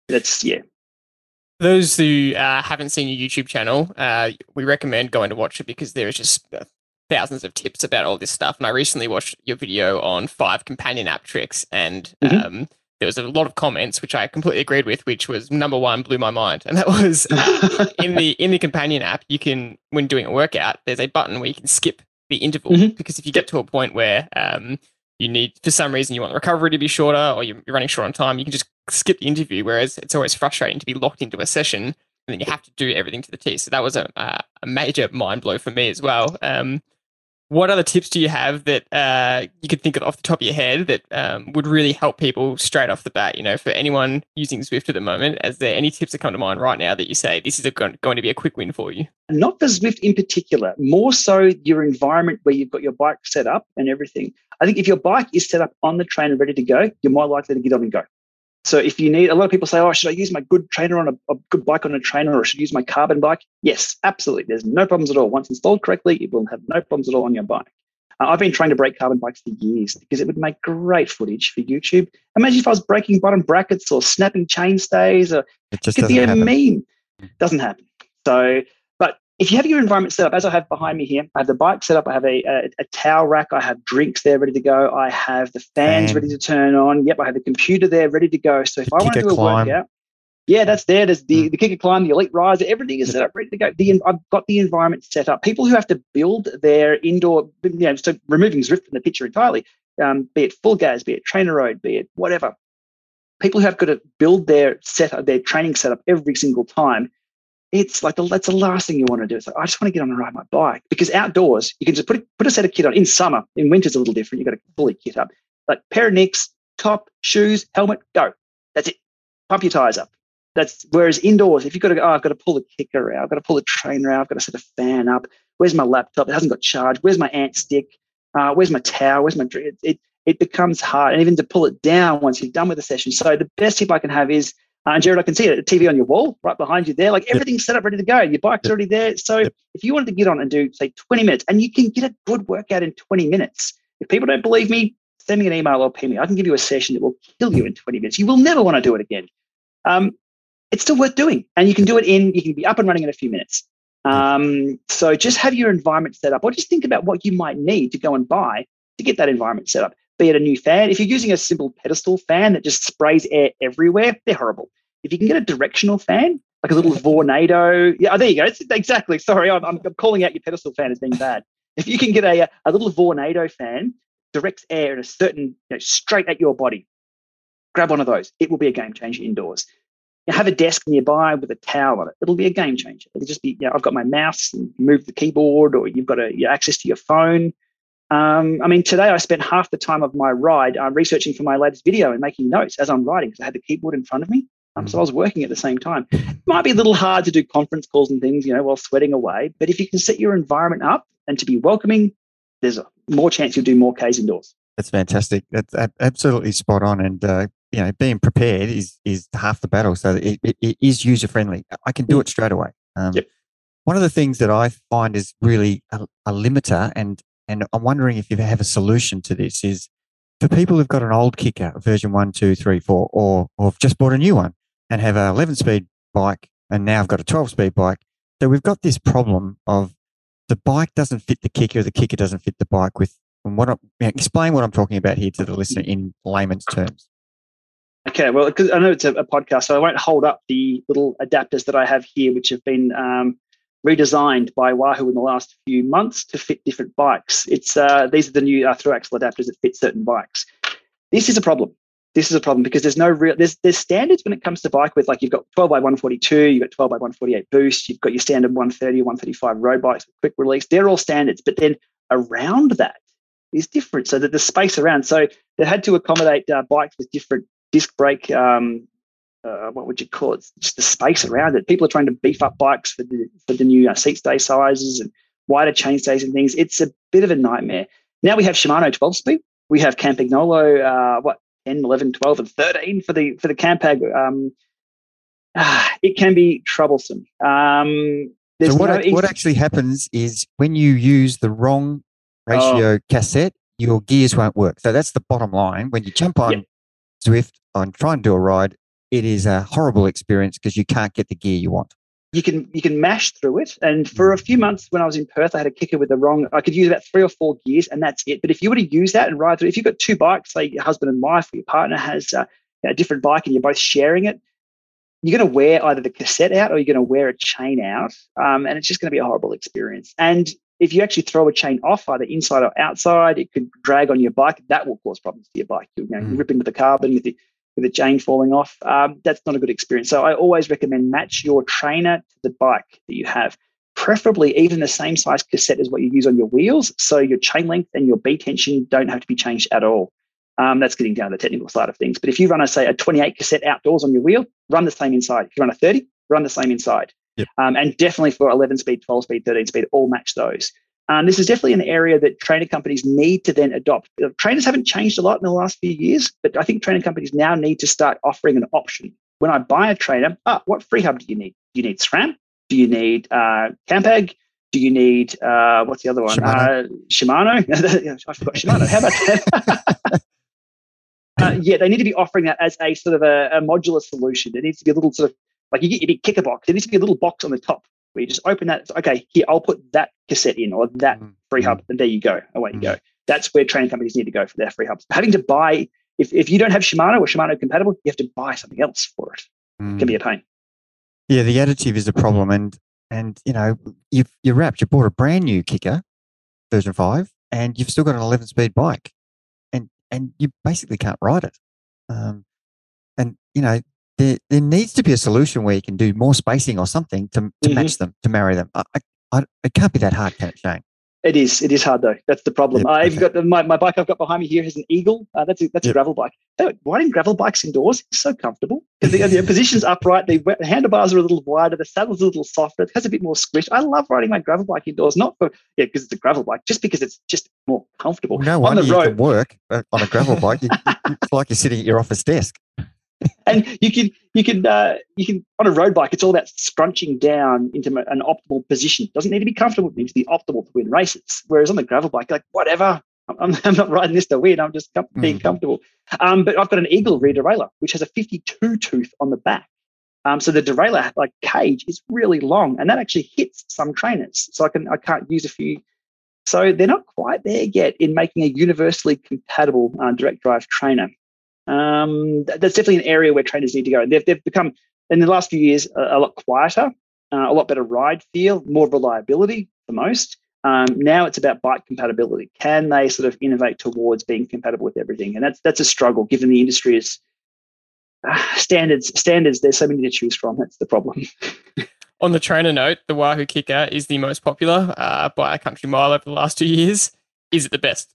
Speaker 2: That's, yeah.
Speaker 1: Those who uh, haven't seen your YouTube channel, uh, we recommend going to watch it because there is just uh, thousands of tips about all this stuff. And I recently watched your video on five companion app tricks, and mm-hmm. um, there was a lot of comments which I completely agreed with, which was number one blew my mind, and that was [LAUGHS] in the in the companion app. You can, when doing a workout, there's a button where you can skip the interval mm-hmm. because if you get to a point where um, you need for some reason you want the recovery to be shorter or you're running short on time, you can just skip the interview. Whereas it's always frustrating to be locked into a session and then you have to do everything to the T. So that was a, a major mind blow for me as well. Um, what other tips do you have that uh, you could think of off the top of your head that um, would really help people straight off the bat? You know, for anyone using Zwift at the moment, is there any tips that come to mind right now that you say this is a, going to be a quick win for you?
Speaker 2: Not for Zwift in particular, more so your environment where you've got your bike set up and everything. I think if your bike is set up on the train and ready to go, you're more likely to get on and go. So if you need, a lot of people say, oh, should I use my good trainer on a, a, good bike on a trainer or should I use my carbon bike? Yes, absolutely. There's no problems at all. Once installed correctly, it will have no problems at all on your bike. Uh, I've been trying to break carbon bikes for years because it would make great footage for YouTube. Imagine if I was breaking bottom brackets or snapping chainstays or it, just it could be a happen. meme. Doesn't happen. So, if you have your environment set up, as I have behind me here, I have the bike set up, I have a, a, a towel rack, I have drinks there ready to go, I have the fans Fan. ready to turn on. Yep, I have the computer there ready to go. So if the I want to do a climb. workout, yeah, that's there. There's the, mm. the KICKR CLIMB, the elite Rizer, everything is set up, ready to go. The, I've got the environment set up. People who have to build their indoor, you know, so removing Zwift from the picture entirely, um, be it FulGaz, be it TrainerRoad, be it whatever. People who have got to build their setup, their training setup every single time. It's like the, that's the last thing you want to do. It's like I just want to get on and ride my bike because outdoors you can just put a, put a set of kit on. In summer, in winter's a little different. You've got to fully kit up. Like pair of nicks, top, shoes, helmet, go. That's it. Pump your tires up that's whereas indoors, if you've got to go, oh, I've got to pull the KICKR out, I've got to pull the trainer out, I've got to set a fan up. Where's my laptop? It hasn't got charge. Where's my ant stick? Uh, where's my towel? Where's my it, it, it becomes hard, and even to pull it down once you're done with the session. So the best tip I can have is, and Jared, I can see it, a TV on your wall right behind you there, like everything's yep. set up ready to go. Your bike's yep. already there. So yep. if you wanted to get on and do say 20 minutes, and you can get a good workout in 20 minutes. If people don't believe me, send me an email or ping me. I can give you a session that will kill you in 20 minutes. You will never want to do it again. Um, it's still worth doing. And you can do it in, you can be up and running in a few minutes. Um, so just have your environment set up or just think about what you might need to go and buy to get that environment set up. Be it a new fan. If you're using a simple pedestal fan that just sprays air everywhere, they're horrible. If you can get a directional fan, like a little Vornado, yeah, oh, there you go. It's, exactly. Sorry, I'm, I'm calling out your pedestal fan as being bad. If you can get a, a little Vornado fan, directs air in a certain, you know, straight at your body, grab one of those. It will be a game changer indoors you have a desk nearby with a towel on it. It'll be a game changer. It'll just be, you know, I've got my mouse and move the keyboard, or you've got a, access to your phone. Um, I mean, today I spent half the time of my ride uh, researching for my latest video and making notes as I'm riding because I had the keyboard in front of me. Um, so I was working at the same time. It might be a little hard to do conference calls and things, you know, while sweating away. But if you can set your environment up and to be welcoming, there's a more chance you'll do more Ks indoors.
Speaker 3: That's fantastic. That's absolutely spot on. And uh, you know, being prepared is is half the battle. So it, it, it is user friendly. I can do mm. it straight away. Um, yep. One of the things that I find is really a, a, limiter, and and I'm wondering if you have a solution to this, is for people who've got an old KICKR, version one, two, three, four, or or have just bought a new one and have an 11 speed bike, and now I've got a 12 speed bike. So we've got this problem of the bike doesn't fit the KICKR, the KICKR doesn't fit the bike. With and what I'm, explain what I'm talking about here to the listener in layman's terms.
Speaker 2: Okay, well, because I know it's a, a, podcast, so I won't hold up the little adapters that I have here, which have been um, redesigned by Wahoo in the last few months to fit different bikes. It's uh, these are the new uh, through axle adapters that fit certain bikes. This is a problem. This is a problem because there's no real there's there's standards when it comes to bike with like you've got 12 by 142, you've got 12 by 148 boost, you've got your standard 130, 135 road bikes with quick release. They're all standards, but then around that is different. So that the space around. So they had to accommodate uh, bikes with different disc brake. Um, uh, what would you call it? Just the space around it. People are trying to beef up bikes for the for the new uh, seat stay sizes and wider chainstays and things. It's a bit of a nightmare. Now we have Shimano 12 speed. We have Campagnolo, uh, what 10, 11, 12, and 13 for the for the Campag. Um, uh, [SIGHS] it can be troublesome. Um,
Speaker 3: so what, no what actually happens is when you use the wrong ratio oh. cassette, your gears won't work. So that's the bottom line. When you jump on yep. Zwift on trying to do a ride, it is a horrible experience because you can't get the gear you want.
Speaker 2: You can you can mash through it, and for a few months when I was in Perth, I had a KICKR with the wrong. I could use about three or four gears, and that's it. But if you were to use that and ride through, if you've got two bikes, say your husband and wife, or your partner has uh, a different bike, and you're both sharing it, you're going to wear either the cassette out or you're going to wear a chain out, um, and it's just going to be a horrible experience. And if you actually throw a chain off, either inside or outside, it could drag on your bike. That will cause problems to your bike. You're going to mm. rip into the carbon with the with the chain falling off. Um, that's not a good experience. So I always recommend match your trainer to the bike that you have, preferably even the same size cassette as what you use on your wheels. So your chain length and your B tension don't have to be changed at all. Um, that's getting down to the technical side of things. But if you run, a, say, a 28 cassette outdoors on your wheel, run the same inside. If you run a 30, run the same inside. Yep. Um, and definitely for 11 speed, 12 speed, 13 speed, all match those. Um, this is definitely an area that trainer companies need to then adopt. Uh, trainers haven't changed a lot in the last few years, but I think trainer companies now need to start offering an option. When I buy a trainer, ah, what free hub do you need? Do you need SRAM? Do you need uh, Campag? Do you need uh, what's the other one? Shimano. Uh, Shimano? [LAUGHS] I forgot Shimano. How about that? [LAUGHS] uh, yeah, they need to be offering that as a sort of a, a modular solution. There needs to be a little sort of like you get your big KICKR box. There needs to be a little box on the top where you just open that. Okay, here I'll put that cassette in or that
Speaker 3: Mm.
Speaker 2: free
Speaker 3: Mm.
Speaker 2: hub, and there you go. Away you
Speaker 3: Mm.
Speaker 2: go. That's where training companies need to go for their free hubs. Having to buy if, if you don't have Shimano or Shimano compatible, you have to buy something else for it. It can be a pain.
Speaker 3: Yeah, the additive is the problem, and and you know you've you're wrapped. You bought a brand new KICKR, version five, and you've still got an 11 speed bike, and and you basically can't ride it. Um, and you know there there needs to be a solution where you can do more spacing or something to to
Speaker 2: Mhm.
Speaker 3: match them to marry them. I, I, it can't be that hard, can it, Shane?
Speaker 2: It is. It is hard though. That's the problem. I've
Speaker 3: okay.
Speaker 2: got the, my, my bike I've got behind me here has an Eagle. Uh, that's a, that's a gravel bike. So riding gravel bikes indoors is so comfortable because the, the [LAUGHS] position's upright. The handlebars are a little wider. The saddle's a little softer. It has a bit more squish. I love riding my gravel bike indoors, not for yeah because it's a gravel bike, just because it's just more comfortable.
Speaker 3: Well, no
Speaker 2: On
Speaker 3: wonder
Speaker 2: the
Speaker 3: you can work uh, on a gravel bike. You- [LAUGHS] it's like you're sitting at your office desk. [LAUGHS]
Speaker 2: and you can you can uh, you can on a road bike. It's all about scrunching down into an optimal position. Doesn't need to be comfortable. It needs to be optimal to win races. Whereas on the gravel bike, like whatever. I'm, [LAUGHS] I'm- not riding this to win. I'm just com- being
Speaker 3: Mm.
Speaker 2: comfortable. Um, but I've got an Eagle rear derailleur, which has a 52 tooth on the back. Um, so the derailleur like cage is really long, and that actually hits some trainers. So I can I can't use a few. So they're not quite there yet in making a universally compatible uh, direct drive trainer. Um, that's definitely an area where trainers need to go. They've, they've become in the last few years a, a lot quieter, uh, a lot better ride feel, more reliability for most. Um, now it's about bike compatibility. Can they sort of innovate towards being compatible with everything? And that's that's a struggle given the industry is uh, standards. Standards. There's so many to choose from. That's the problem. [LAUGHS]
Speaker 1: On the trainer note, the Wahoo KICKR is the most popular uh, by a country mile over the last two years. Is it the best?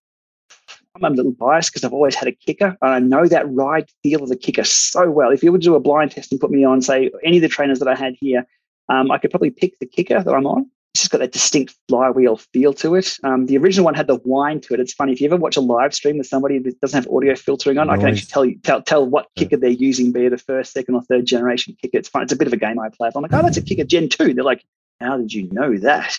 Speaker 2: I'm a little biased because I've always had a KICKR and I know that ride feel of the KICKR so well. If you would do a blind test and put me on, say, any of the trainers that I had here, um, I could probably pick the KICKR that I'm on. It's just got that distinct flywheel feel to it. Um, the original one had the whine to it. It's funny if you ever watch a live stream with somebody that doesn't have audio filtering on, I can actually tell you tell tell what KICKR they're using, be it a first, second, or third generation KICKR. It's fun. It's a bit of a game I play. I'm like, oh, that's a KICKR Gen two. They're like, how did you know that?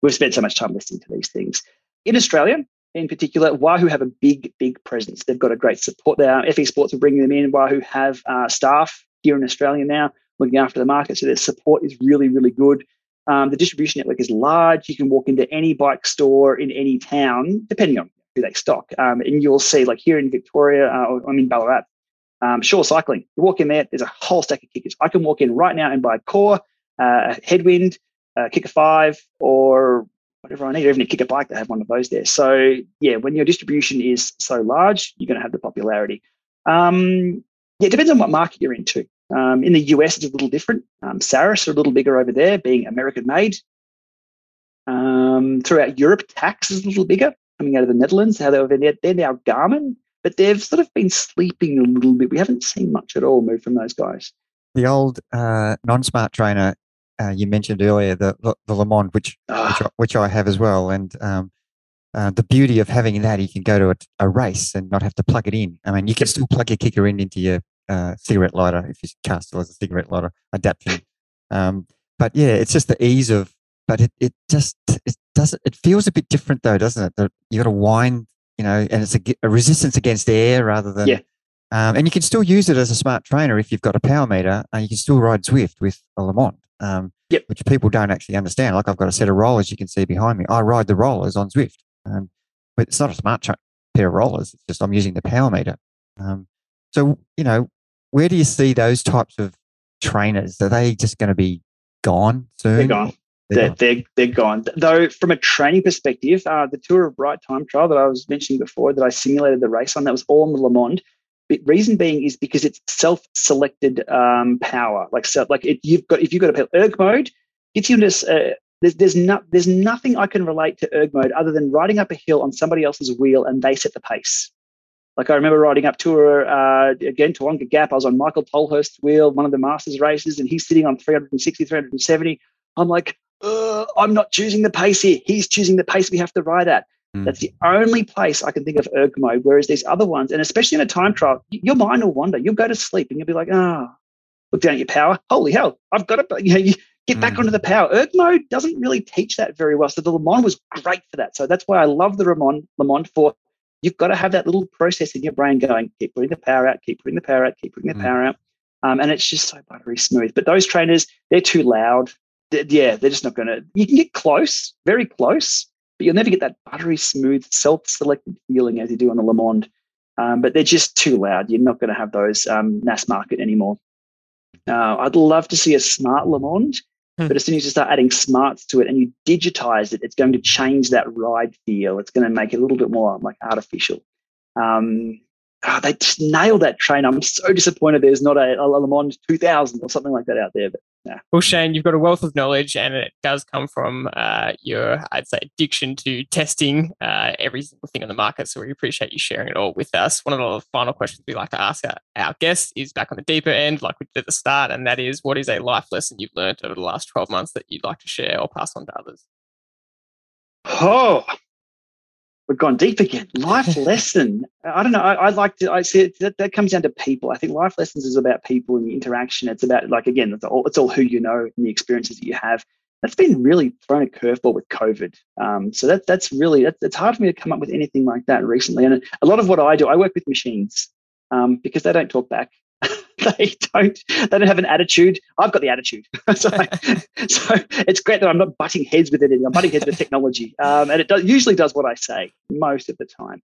Speaker 2: We've spent so much time listening to these things. In Australia, in particular, Wahoo have a big, big presence. They've got a great support there. FE Sports are bringing them in. Wahoo have uh, staff here in Australia now looking after the market. So their support is really, really good. Um, the distribution network is large. You can walk into any bike store in any town, depending on who they stock. Um, and you'll see, like here in Victoria, uh, I'm in Ballarat, um, Shore Cycling. You walk in there, there's a whole stack of KICKRs. I can walk in right now and buy a core, uh, headwind, uh, KICKR five, or whatever I need, even a KICKR bike they have one of those there. So yeah, when your distribution is so large, you're going to have the popularity. Um, yeah, it depends on what market you're into. Um, in the US, it's a little different. Um, Saris are a little bigger over there, being American made. Um, throughout Europe, Tacx is a little bigger, coming out of the Netherlands. How they're, they're, they're now Garmin, but they've sort of been sleeping a little bit. We haven't seen much at all move from those guys.
Speaker 3: The old uh, non-smart trainer uh, you mentioned earlier, the the, the LeMond, which which
Speaker 2: Ah,
Speaker 3: I, which I have as well, and um, uh, the beauty of having that, you can go to a, a race and not have to plug it in. I mean, you can still plug your KICKR in into your uh, cigarette lighter if your car still has a cigarette lighter adaptation. Um, but yeah, it's just the ease of. But it, it just it doesn't it feels a bit different though, doesn't it? That you got to wind, you know, and it's a, a resistance against air rather than
Speaker 2: Yeah.
Speaker 3: um, and you can still use it as a smart trainer if you've got a power meter, and you can still ride Zwift with a LeMond, um,
Speaker 2: Yep.
Speaker 3: which people don't actually understand. Like I've got a set of rollers you can see behind me. I ride the rollers on Zwift, um, but it's not a smart pair of rollers. It's just I'm using the power meter. Um, so you know, where do you see those types of trainers? Are they just going to be gone soon?
Speaker 2: They're gone.
Speaker 3: They're
Speaker 2: They're,
Speaker 3: gone.
Speaker 2: they're, they're gone. Though, from a training perspective, uh, the Tour of Bright Time Trial that I was mentioning before, that I simulated the race on, that was all on the LeMond. Reason being is because it's self-selected um, power. Like, so, like you've got if you've got a erg mode gets you into. Uh, there's there's not there's nothing I can relate to erg mode other than riding up a hill on somebody else's wheel and they set the pace. Like I remember riding up Tour uh, again Tawonga Gap. I was on Michael Tolhurst's wheel, one of the Masters races, and he's sitting on 360, 370. I'm like, I'm not choosing the pace here. He's choosing the pace we have to ride at.
Speaker 3: Mm.
Speaker 2: That's the only place I can think of erg mode. Whereas these other ones, and especially in a time trial, your mind will wander. You'll go to sleep and you'll be like, ah, look down at your power. Holy hell, I've got to, you know, you get back
Speaker 3: Mm.
Speaker 2: onto the power. Erg mode doesn't really teach that very well. So the LeMond was great for that. So that's why I love the LeMond, Le Mans for you've got to have that little process in your brain going, keep putting the power out, keep putting the power out, keep putting the
Speaker 3: Mm.
Speaker 2: power out. Um, and it's just so buttery smooth. But those trainers, they're too loud. yeah, they're just not going to. You can get close, very close, but you'll never get that buttery smooth, self-selected feeling as you do on the LeMond. Um, but they're just too loud. You're not going to have those um, mass market anymore. Uh, I'd love to see a smart LeMond, hmm. but as soon as you start adding smarts to it and you digitize it, it's going to change that ride feel. It's going to make it a little bit more like artificial. Um, oh, they just nailed that train. I'm so disappointed there's not a, a LeMond 2000 or something like that out there. But yeah.
Speaker 1: Well, Shane, you've got a wealth of knowledge, and it does come from uh, your, I'd say, addiction to testing uh, every single thing on the market. So we appreciate you sharing it all with us. One of the final questions we like to ask our, our guests is back on the deeper end, like we did at the start, and that is, what is a life lesson you've learned over the last 12 months that you'd like to share or pass on to others?
Speaker 2: Oh, we've gone deep again. Life [LAUGHS] lesson. I don't know. I, would like to. I see it, that, that comes down to people. I think life lessons is about people and the interaction. It's about like again, it's all it's all who you know and the experiences that you have. That's been really thrown a curveball with COVID. Um, so that that's really that, it's hard for me to come up with anything like that recently. And a lot of what I do, I work with machines um, because they don't talk back. [LAUGHS] they don't they don't have an attitude. I've got the attitude. [LAUGHS] so, [LAUGHS] so, it's great that I'm not butting heads with it. I'm butting heads with technology, um, and it does, usually does what I say most of the time.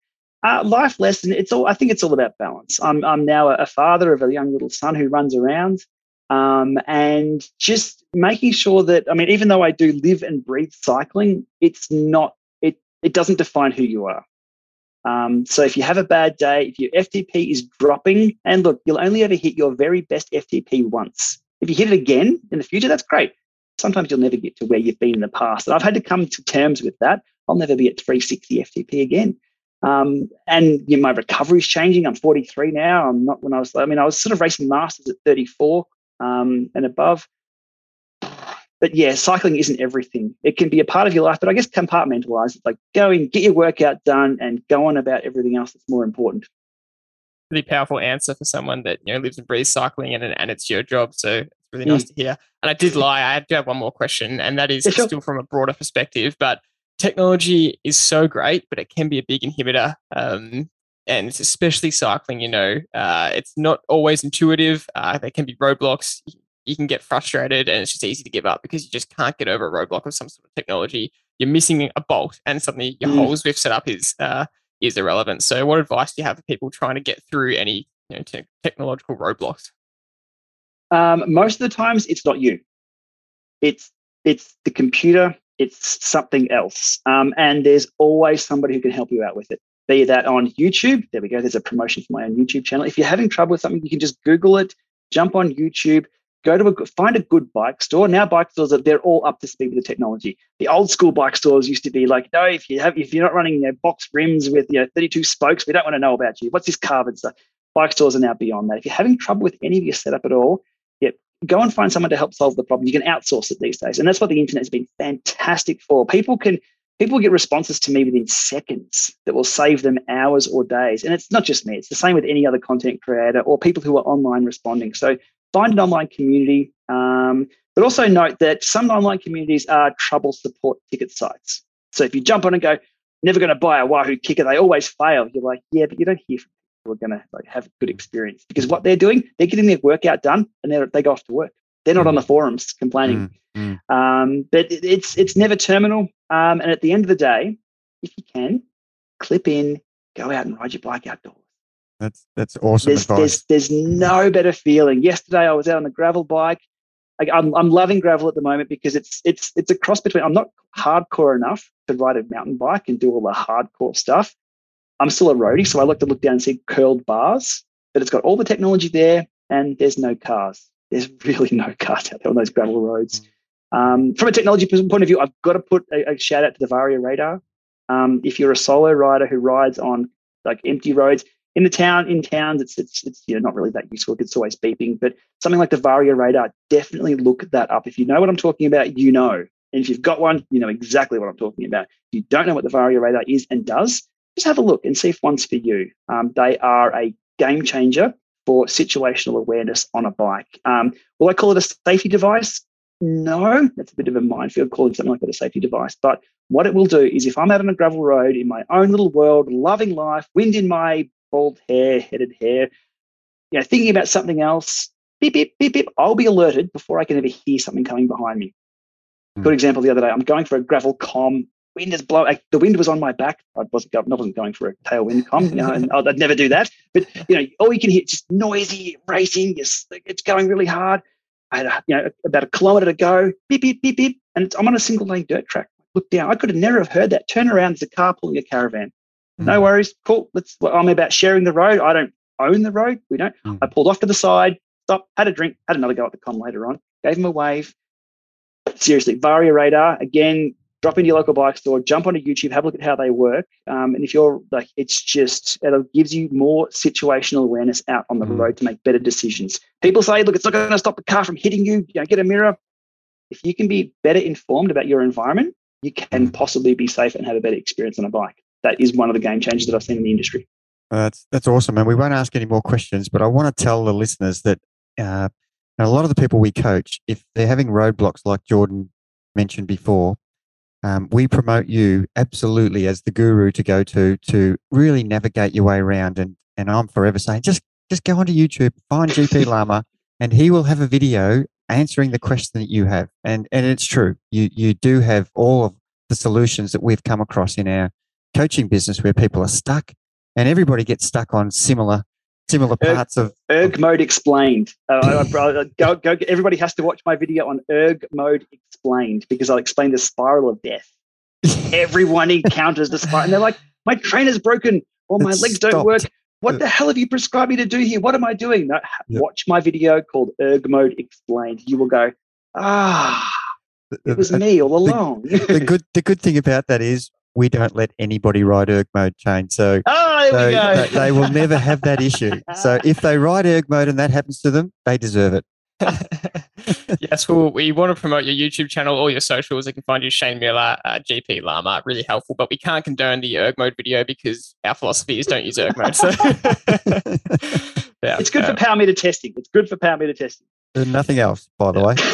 Speaker 2: Uh, life lesson. It's all. I think it's all about balance. I'm I'm now a, father of a young little son who runs around, um, and just making sure that I mean, even though I do live and breathe cycling, it's not. It it doesn't define who you are. Um, so if you have a bad day, if your FTP is dropping, and look, you'll only ever hit your very best FTP once. If you hit it again in the future, that's great. Sometimes you'll never get to where you've been in the past. And I've had to come to terms with that. I'll never be at 360 FTP again. Um, and you know, my recovery is changing. I'm 43 now. I'm not when I was, I mean, I was sort of racing masters at 34 um, and above but yeah, cycling isn't everything. It can be a part of your life, but I guess compartmentalize it. Like go and get your workout done and go on about everything else that's more important.
Speaker 1: Really powerful answer for someone that you know lives and breathes cycling and and it's your job. So it's really nice mm. to hear. And I did lie. I do have one more question, and that is yeah, sure. still from a broader perspective. But technology is so great, but it can be a big inhibitor. Um, and it's especially cycling. You know, uh, it's not always intuitive. Uh, there can be roadblocks you can get frustrated and it's just easy to give up because you just can't get over a roadblock of some sort of technology. You're missing a bolt and suddenly your mm. whole Zwift setup is uh, is irrelevant. So, what advice do you have for people trying to get through any you know, te- technological roadblocks?
Speaker 2: Um, most of the times, it's not you. It's it's the computer. It's something else. Um, and there's always somebody who can help you out with it. Be that on YouTube. There we go. There's a promotion for my own YouTube channel. If you're having trouble with something, you can just Google it. Jump on YouTube go to a find a good bike store. Now bike stores are they're all up to speed with the technology. The old school bike stores used to be like, no, if you have if you're not running you know, box rims with you know 32 spokes, we don't want to know about you. What's this carbon stuff? Bike stores are now beyond that. If you're having trouble with any of your setup at all, yeah, go and find someone to help solve the problem. You can outsource it these days, and that's what the internet has been fantastic for. People can people get responses to me within seconds that will save them hours or days. And it's not just me, it's the same with any other content creator or people who are online responding. So find an online community, um, but also note that some online communities are trouble support ticket sites. So if you jump on and go, never going to buy a Wahoo KICKR, they always fail. You're like, yeah, but you don't hear from people who are going to like, have a good experience because what they're doing, they're getting their workout done and they they go off to work. They're not on the forums complaining. Mm, mm. Um, but it's it's never terminal. Um, and at the end of the day, if you can, clip in, go out and ride your bike outdoors.
Speaker 3: That's that's awesome.
Speaker 2: There's, there's, there's no better feeling. Yesterday I was out on a gravel bike. I, I'm I'm loving gravel at the moment because it's it's it's a cross between. I'm not hardcore enough to ride a mountain bike and do all the hardcore stuff. I'm still a roadie, so I like to look down and see curled bars, but it's got all the technology there, and there's no cars. There's [LAUGHS] really no cars out there on those gravel roads. Um, from a technology point of view, I've got to put a, a shout out to the Varia radar. Um, if you're a solo rider who rides on like empty roads, in the town, in towns, it's it's it's you know not really that useful. It's always beeping, but something like the varia radar, definitely look that up. If you know what I'm talking about, you know. And if you've got one, you know exactly what I'm talking about. If you don't know what the varia radar is and does, just have a look and see if one's for you. Um, they are a game changer for situational awareness on a bike. Um, will I call it a safety device? No, that's a bit of a minefield calling something like that a safety device. But what it will do is if I'm out on a gravel road in my own little world, loving life, wind in my bald hair, headed hair, you know, thinking about something else, beep, beep, beep, beep, I'll be alerted before I can ever hear something coming behind me. Hmm. Good example the other day. I'm going for a gravel com. Wind is blowing. The wind was on my back. I wasn't going, I wasn't going for a tailwind com, you know, and [LAUGHS] I'd never do that. But you know, all you can hear just noisy racing. It's, it's going really hard. I had a, you know about a kilometre to go. Beep beep beep beep, and I'm on a single lane dirt track. Look down. I could have never have heard that. Turn around. There's a car pulling a caravan. Mm. No worries. Cool. Let's. I'm about sharing the road. I don't own the road. We don't. Mm. I pulled off to the side. Stop. Had a drink. Had another go at the com later on. Gave him a wave seriously, Varia Radar, again, drop into your local bike store, jump onto YouTube, have a look at how they work. Um, and if you're like, it's just, it gives you more situational awareness out on the mm. road to make better decisions. People say, look, it's not going to stop the car from hitting you. You know, get a mirror. If you can be better informed about your environment, you can mm. possibly be safe and have a better experience on a bike. That is one of the game changers that I've seen in the industry.
Speaker 3: that's that's awesome, and we won't ask any more questions. But I want to tell the listeners that uh, and a lot of the people we coach, if they're having roadblocks like Jordan mentioned before, um, we promote you absolutely as the guru to go to to really navigate your way around. And and I'm forever saying just just go onto YouTube, find GP [LAUGHS] Lama, and he will have a video answering the question that you have. And and it's true, you you do have all of the solutions that we've come across in our coaching business where people are stuck, and everybody gets stuck on similar similar parts
Speaker 2: erg,
Speaker 3: of
Speaker 2: erg mode explained. Uh, I, I, go, go, everybody has to watch my video on erg mode explained because I'll explain the spiral of death. [LAUGHS] Everyone encounters the spiral, and they're like, "My trainer's broken, or my legs stopped. don't work. What the hell have you prescribed me to do here? What am I doing?" No, yep. Watch my video called erg mode explained. You will go, "Ah." It was me all along.
Speaker 3: The, the good, [LAUGHS] the good thing about that is we don't let anybody ride erg mode chain. So,
Speaker 2: oh, so
Speaker 3: they, they will never have that issue. [LAUGHS] So if they ride erg mode and that happens to them, they deserve it. [LAUGHS]
Speaker 1: yes, well, we want to promote your YouTube channel, all your socials. They can find you Shane Miller, uh, GP Lama, really helpful. But we can't condone the erg mode video because our philosophy is don't use erg mode. So, [LAUGHS]
Speaker 2: yeah, it's good uh, for power meter testing. It's good for power meter testing.
Speaker 3: There's nothing else, by the
Speaker 2: way. [LAUGHS]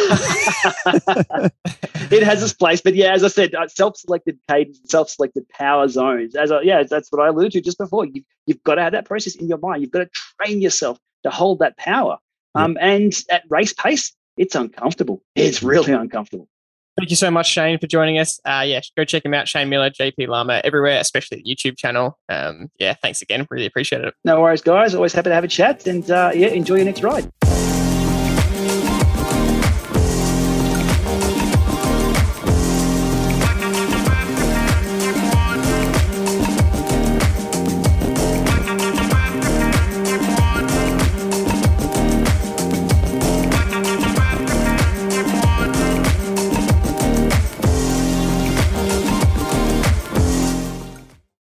Speaker 2: [LAUGHS] it has its place, but yeah, as I said, uh, self-selected cadence, self-selected power zones. As I, yeah, that's what I alluded to just before. You, you've got to have that process in your mind. You've got to train yourself to hold that power. Um, and at race pace, it's uncomfortable. It's really uncomfortable.
Speaker 1: Thank you so much, Shane, for joining us. Uh, yeah, go check him out, Shane Miller, GPLama, everywhere, especially the YouTube channel. Um, yeah, thanks again. Really appreciate it.
Speaker 2: No worries, guys. Always happy to have a chat and uh, yeah, enjoy your next ride.